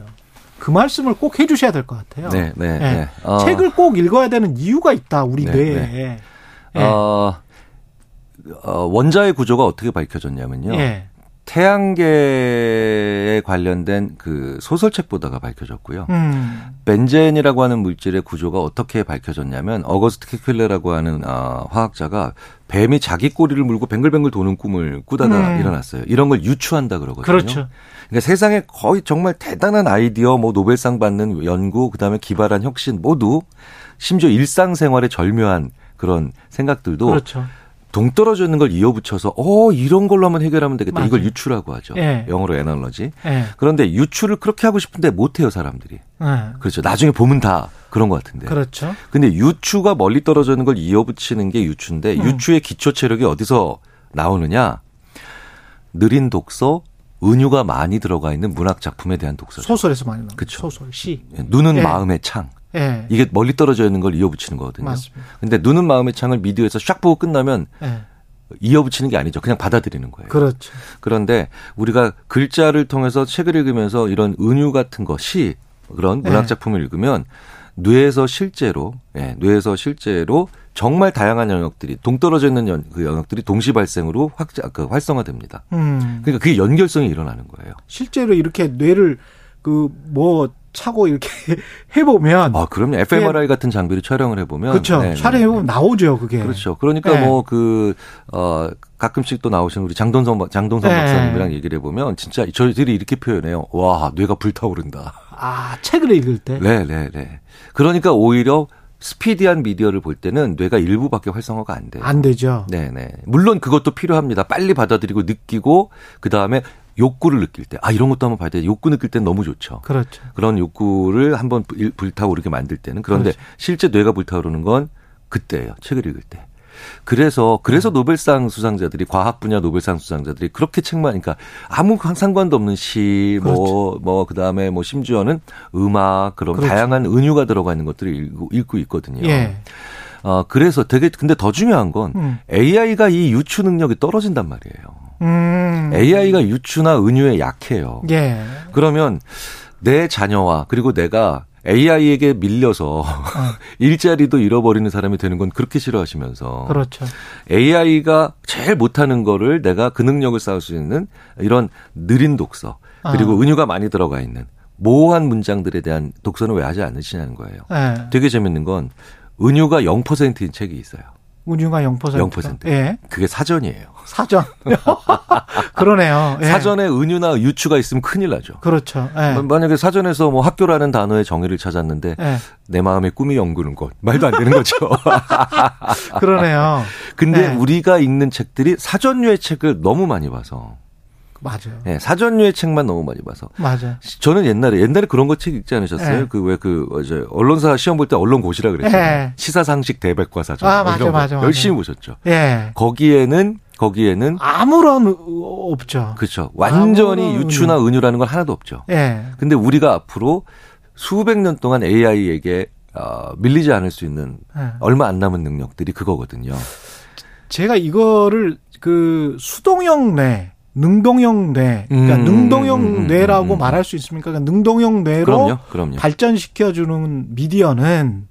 그 말씀을 꼭 해주셔야 될 것 같아요. 네, 네, 네. 네. 어. 책을 꼭 읽어야 되는 이유가 있다 우리 네, 뇌에. 네. 네. 어, 어, 원자의 구조가 어떻게 밝혀졌냐면요. 예. 태양계에 관련된 그 소설책 보다가 밝혀졌고요. 음. 벤젠이라고 하는 물질의 구조가 어떻게 밝혀졌냐면 어거스트 케클레라고 하는 어, 화학자가 뱀이 자기 꼬리를 물고 뱅글뱅글 도는 꿈을 꾸다가 음. 일어났어요. 이런 걸 유추한다 그러거든요. 그렇죠. 그러니까 세상에 거의 정말 대단한 아이디어, 뭐 노벨상 받는 연구, 그다음에 기발한 혁신 모두 심지어 일상생활에 절묘한 그런 생각들도 그렇죠. 동떨어져 있는 걸 이어붙여서 어 이런 걸로 한번 해결하면 되겠다. 맞아요. 이걸 유추라고 하죠. 예. 영어로 에너러지. 예. 그런데 유추를 그렇게 하고 싶은데 못 해요 사람들이. 예. 그렇죠. 나중에 보면 다 그런 것 같은데. 그렇죠. 근데 유추가 멀리 떨어져 있는 걸 이어붙이는 게 유추인데 음. 유추의 기초 체력이 어디서 나오느냐? 느린 독서, 은유가 많이 들어가 있는 문학 작품에 대한 독서. 소설에서 많이 나오죠. 그렇죠. 소설, 시. 눈은 예. 마음의 창. 예. 이게 멀리 떨어져 있는 걸 이어붙이는 거거든요. 맞습니다. 근데 눈은 마음의 창을 미디어에서 샥 보고 끝나면 예. 이어붙이는 게 아니죠. 그냥 받아들이는 거예요. 그렇죠. 그런데 우리가 글자를 통해서 책을 읽으면서 이런 은유 같은 것이 그런 문학 예. 작품을 읽으면 뇌에서 실제로 예, 뇌에서 실제로 정말 다양한 영역들이 동떨어져 있는 연, 그 영역들이 동시 발생으로 확자 그 활성화됩니다. 음. 그러니까 그게 연결성이 일어나는 거예요. 실제로 이렇게 뇌를 그 뭐 차고 이렇게 해보면. 아, 그럼요. fMRI 같은 장비를 촬영을 해보면. 그렇죠. 네, 촬영해 보면 네. 나오죠, 그게. 그렇죠. 그러니까 네. 뭐 그, 어, 가끔씩 또 나오시는 우리 장동성, 장동성 네. 박사님이랑 얘기를 해보면 진짜 저희들이 이렇게 표현해요. 와, 뇌가 불타오른다. 아, 책을 읽을 때? 네, 네, 네. 그러니까 오히려 스피디한 미디어를 볼 때는 뇌가 일부밖에 활성화가 안 돼요. 안 되죠. 네네. 물론 그것도 필요합니다. 빨리 받아들이고 느끼고 그 다음에 욕구를 느낄 때, 아, 이런 것도 한번 봐야 돼. 욕구 느낄 땐 너무 좋죠. 그렇죠. 그런 욕구를 한번 불타오르게 만들 때는. 그런데 그렇죠. 실제 뇌가 불타오르는 건 그때예요. 책을 읽을 때. 그래서 그래서 음. 노벨상 수상자들이 과학 분야 노벨상 수상자들이 그렇게 책만 그러니까 아무 상관도 없는 시 뭐뭐 그렇죠. 뭐 그다음에 뭐 심지어는 음악 그런 그렇죠. 다양한 은유가 들어가 있는 것들을 읽고, 읽고 있거든요. 예. 어 그래서 되게 근데 더 중요한 건 음. AI가 이 유추 능력이 떨어진단 말이에요. 음. AI가 유추나 은유에 약해요. 예. 그러면 내 자녀와 그리고 내가 AI에게 밀려서 어. 일자리도 잃어버리는 사람이 되는 건 그렇게 싫어하시면서 그렇죠. AI가 제일 못하는 거를 내가 그 능력을 쌓을 수 있는 이런 느린 독서 그리고 어. 은유가 많이 들어가 있는 모호한 문장들에 대한 독서는 왜 하지 않으시냐는 거예요. 네. 되게 재밌는 건 은유가 0%인 책이 있어요. 운유가 0%. 0%. 예. 그게 사전이에요. 사전. 그러네요. 예. 사전에 은유나 유추가 있으면 큰일 나죠. 그렇죠. 예. 만약에 사전에서 뭐 학교라는 단어의 정의를 찾았는데 예. 내 마음의 꿈이 연구는 것 말도 안 되는 거죠. 그러네요. 근데 예. 우리가 읽는 책들이 사전류의 책을 너무 많이 봐서 맞아요. 네, 사전류의 책만 너무 많이 봐서. 맞아요. 저는 옛날에 옛날에 그런 거 책 읽지 않으셨어요? 네. 그왜 그 어제 언론사 시험 볼 때 언론 고시라 그랬잖아요. 네. 시사 상식 대백과 사전. 아 맞아 뭐 맞아. 열심히 보셨죠. 예. 거기에는 거기에는 아무런 없죠. 그렇죠. 완전히 유추나 은유라는 건 하나도 없죠. 예. 근데 우리가 앞으로 수백 년 동안 AI에게 어, 밀리지 않을 수 있는 예. 얼마 안 남은 능력들이 그거거든요. 제가 이거를 그 수동형 뇌 능동형 뇌, 그러니까 음, 능동형 음, 음 뇌라고 음, 음, 말할 수 있습니까? 그러니까 능동형 뇌로 그럼요, 그럼요. 발전시켜주는 미디어는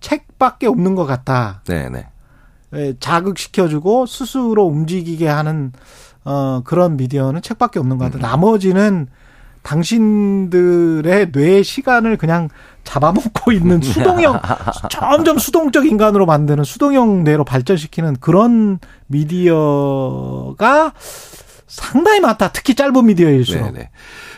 책밖에 없는 것 같다. 네, 네. 예, 자극시켜주고 스스로 움직이게 하는 어 그런 미디어는 책밖에 없는 것 같다. 음. 나머지는 당신들의 뇌 시간을 그냥 잡아먹고 있는 수동형 점점 수동적 인간으로 만드는 수동형 뇌로 발전시키는 그런 미디어가 상당히 많다. 특히 짧은 미디어일수록. 네네.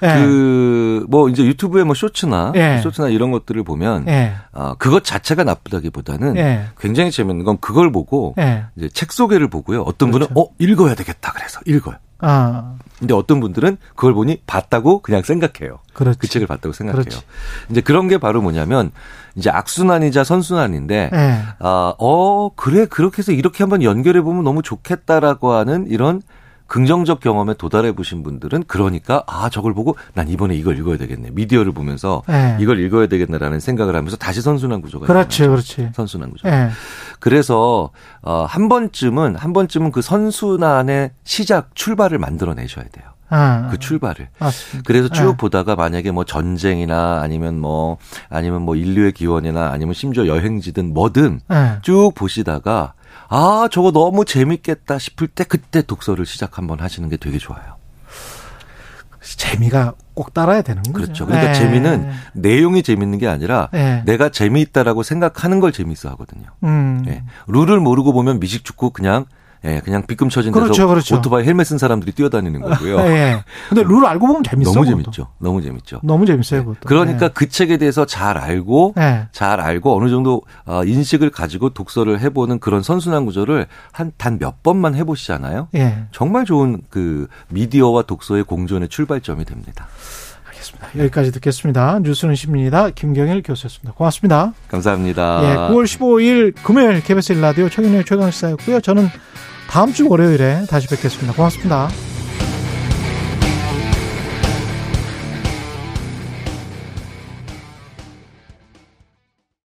네. 그뭐 이제 유튜브에 뭐 쇼츠나 네. 쇼츠나 이런 것들을 보면 네. 어, 그것 자체가 나쁘다기보다는 네. 굉장히 재밌는 건 그걸 보고 네. 이제 책 소개를 보고요. 어떤 그렇죠. 분은 어 읽어야 되겠다 그래서 읽어요. 아. 근데 어떤 분들은 그걸 보니 봤다고 그냥 생각해요. 그렇지. 그 책을 봤다고 생각해요. 그렇지. 이제 그런 게 바로 뭐냐면 이제 악순환이자 선순환인데 네. 아, 어 그래 그렇게 해서 이렇게 한번 연결해 보면 너무 좋겠다라고 하는 이런 긍정적 경험에 도달해 보신 분들은 그러니까 아 저걸 보고 난 이번에 이걸 읽어야 되겠네 미디어를 보면서 네. 이걸 읽어야 되겠네라는 생각을 하면서 다시 선순환 구조가 그렇지 그렇지 선순환 구조 네. 그래서 어, 한 번쯤은 한 번쯤은 그 선순환의 시작 출발을 만들어내셔야 돼요. 아, 그 출발을. 맞습니다. 그래서 쭉 네. 보다가 만약에 뭐 전쟁이나 아니면 뭐 아니면 뭐 인류의 기원이나 아니면 심지어 여행지든 뭐든 네. 쭉 보시다가 아, 저거 너무 재밌겠다 싶을 때 그때 독서를 시작 한번 하시는 게 되게 좋아요. 재미가 꼭 따라야 되는 거죠. 그렇죠. 그러니까 네. 재미는 내용이 재밌는 게 아니라 네. 내가 재미있다라고 생각하는 걸 재미있어 하거든요. 음. 네. 룰을 모르고 보면 미식축구 그냥 예, 그냥 빗금 쳐진 데서 그렇죠, 그렇죠. 오토바이 헬멧 쓴 사람들이 뛰어다니는 거고요. 예. 근데 룰 알고 보면 재밌어. 너무 재밌죠. 너무 재밌죠. 너무 재밌어요, 그것도. 그러니까 예. 그 책에 대해서 잘 알고 예. 잘 알고 어느 정도 어, 인식을 가지고 독서를 해 보는 그런 선순환 구조를 한 단 몇 번만 해 보시잖아요. 예. 정말 좋은 그 미디어와 독서의 공존의 출발점이 됩니다. 알겠습니다. 여기까지 듣겠습니다. 뉴스는 십니다. 김경일 교수였습니다. 고맙습니다. 감사합니다. 예, 9월 15일 금요일 KBS 1라디오 최경영 최강시사였고요. 저는 다음 주 월요일에 다시 뵙겠습니다. 고맙습니다.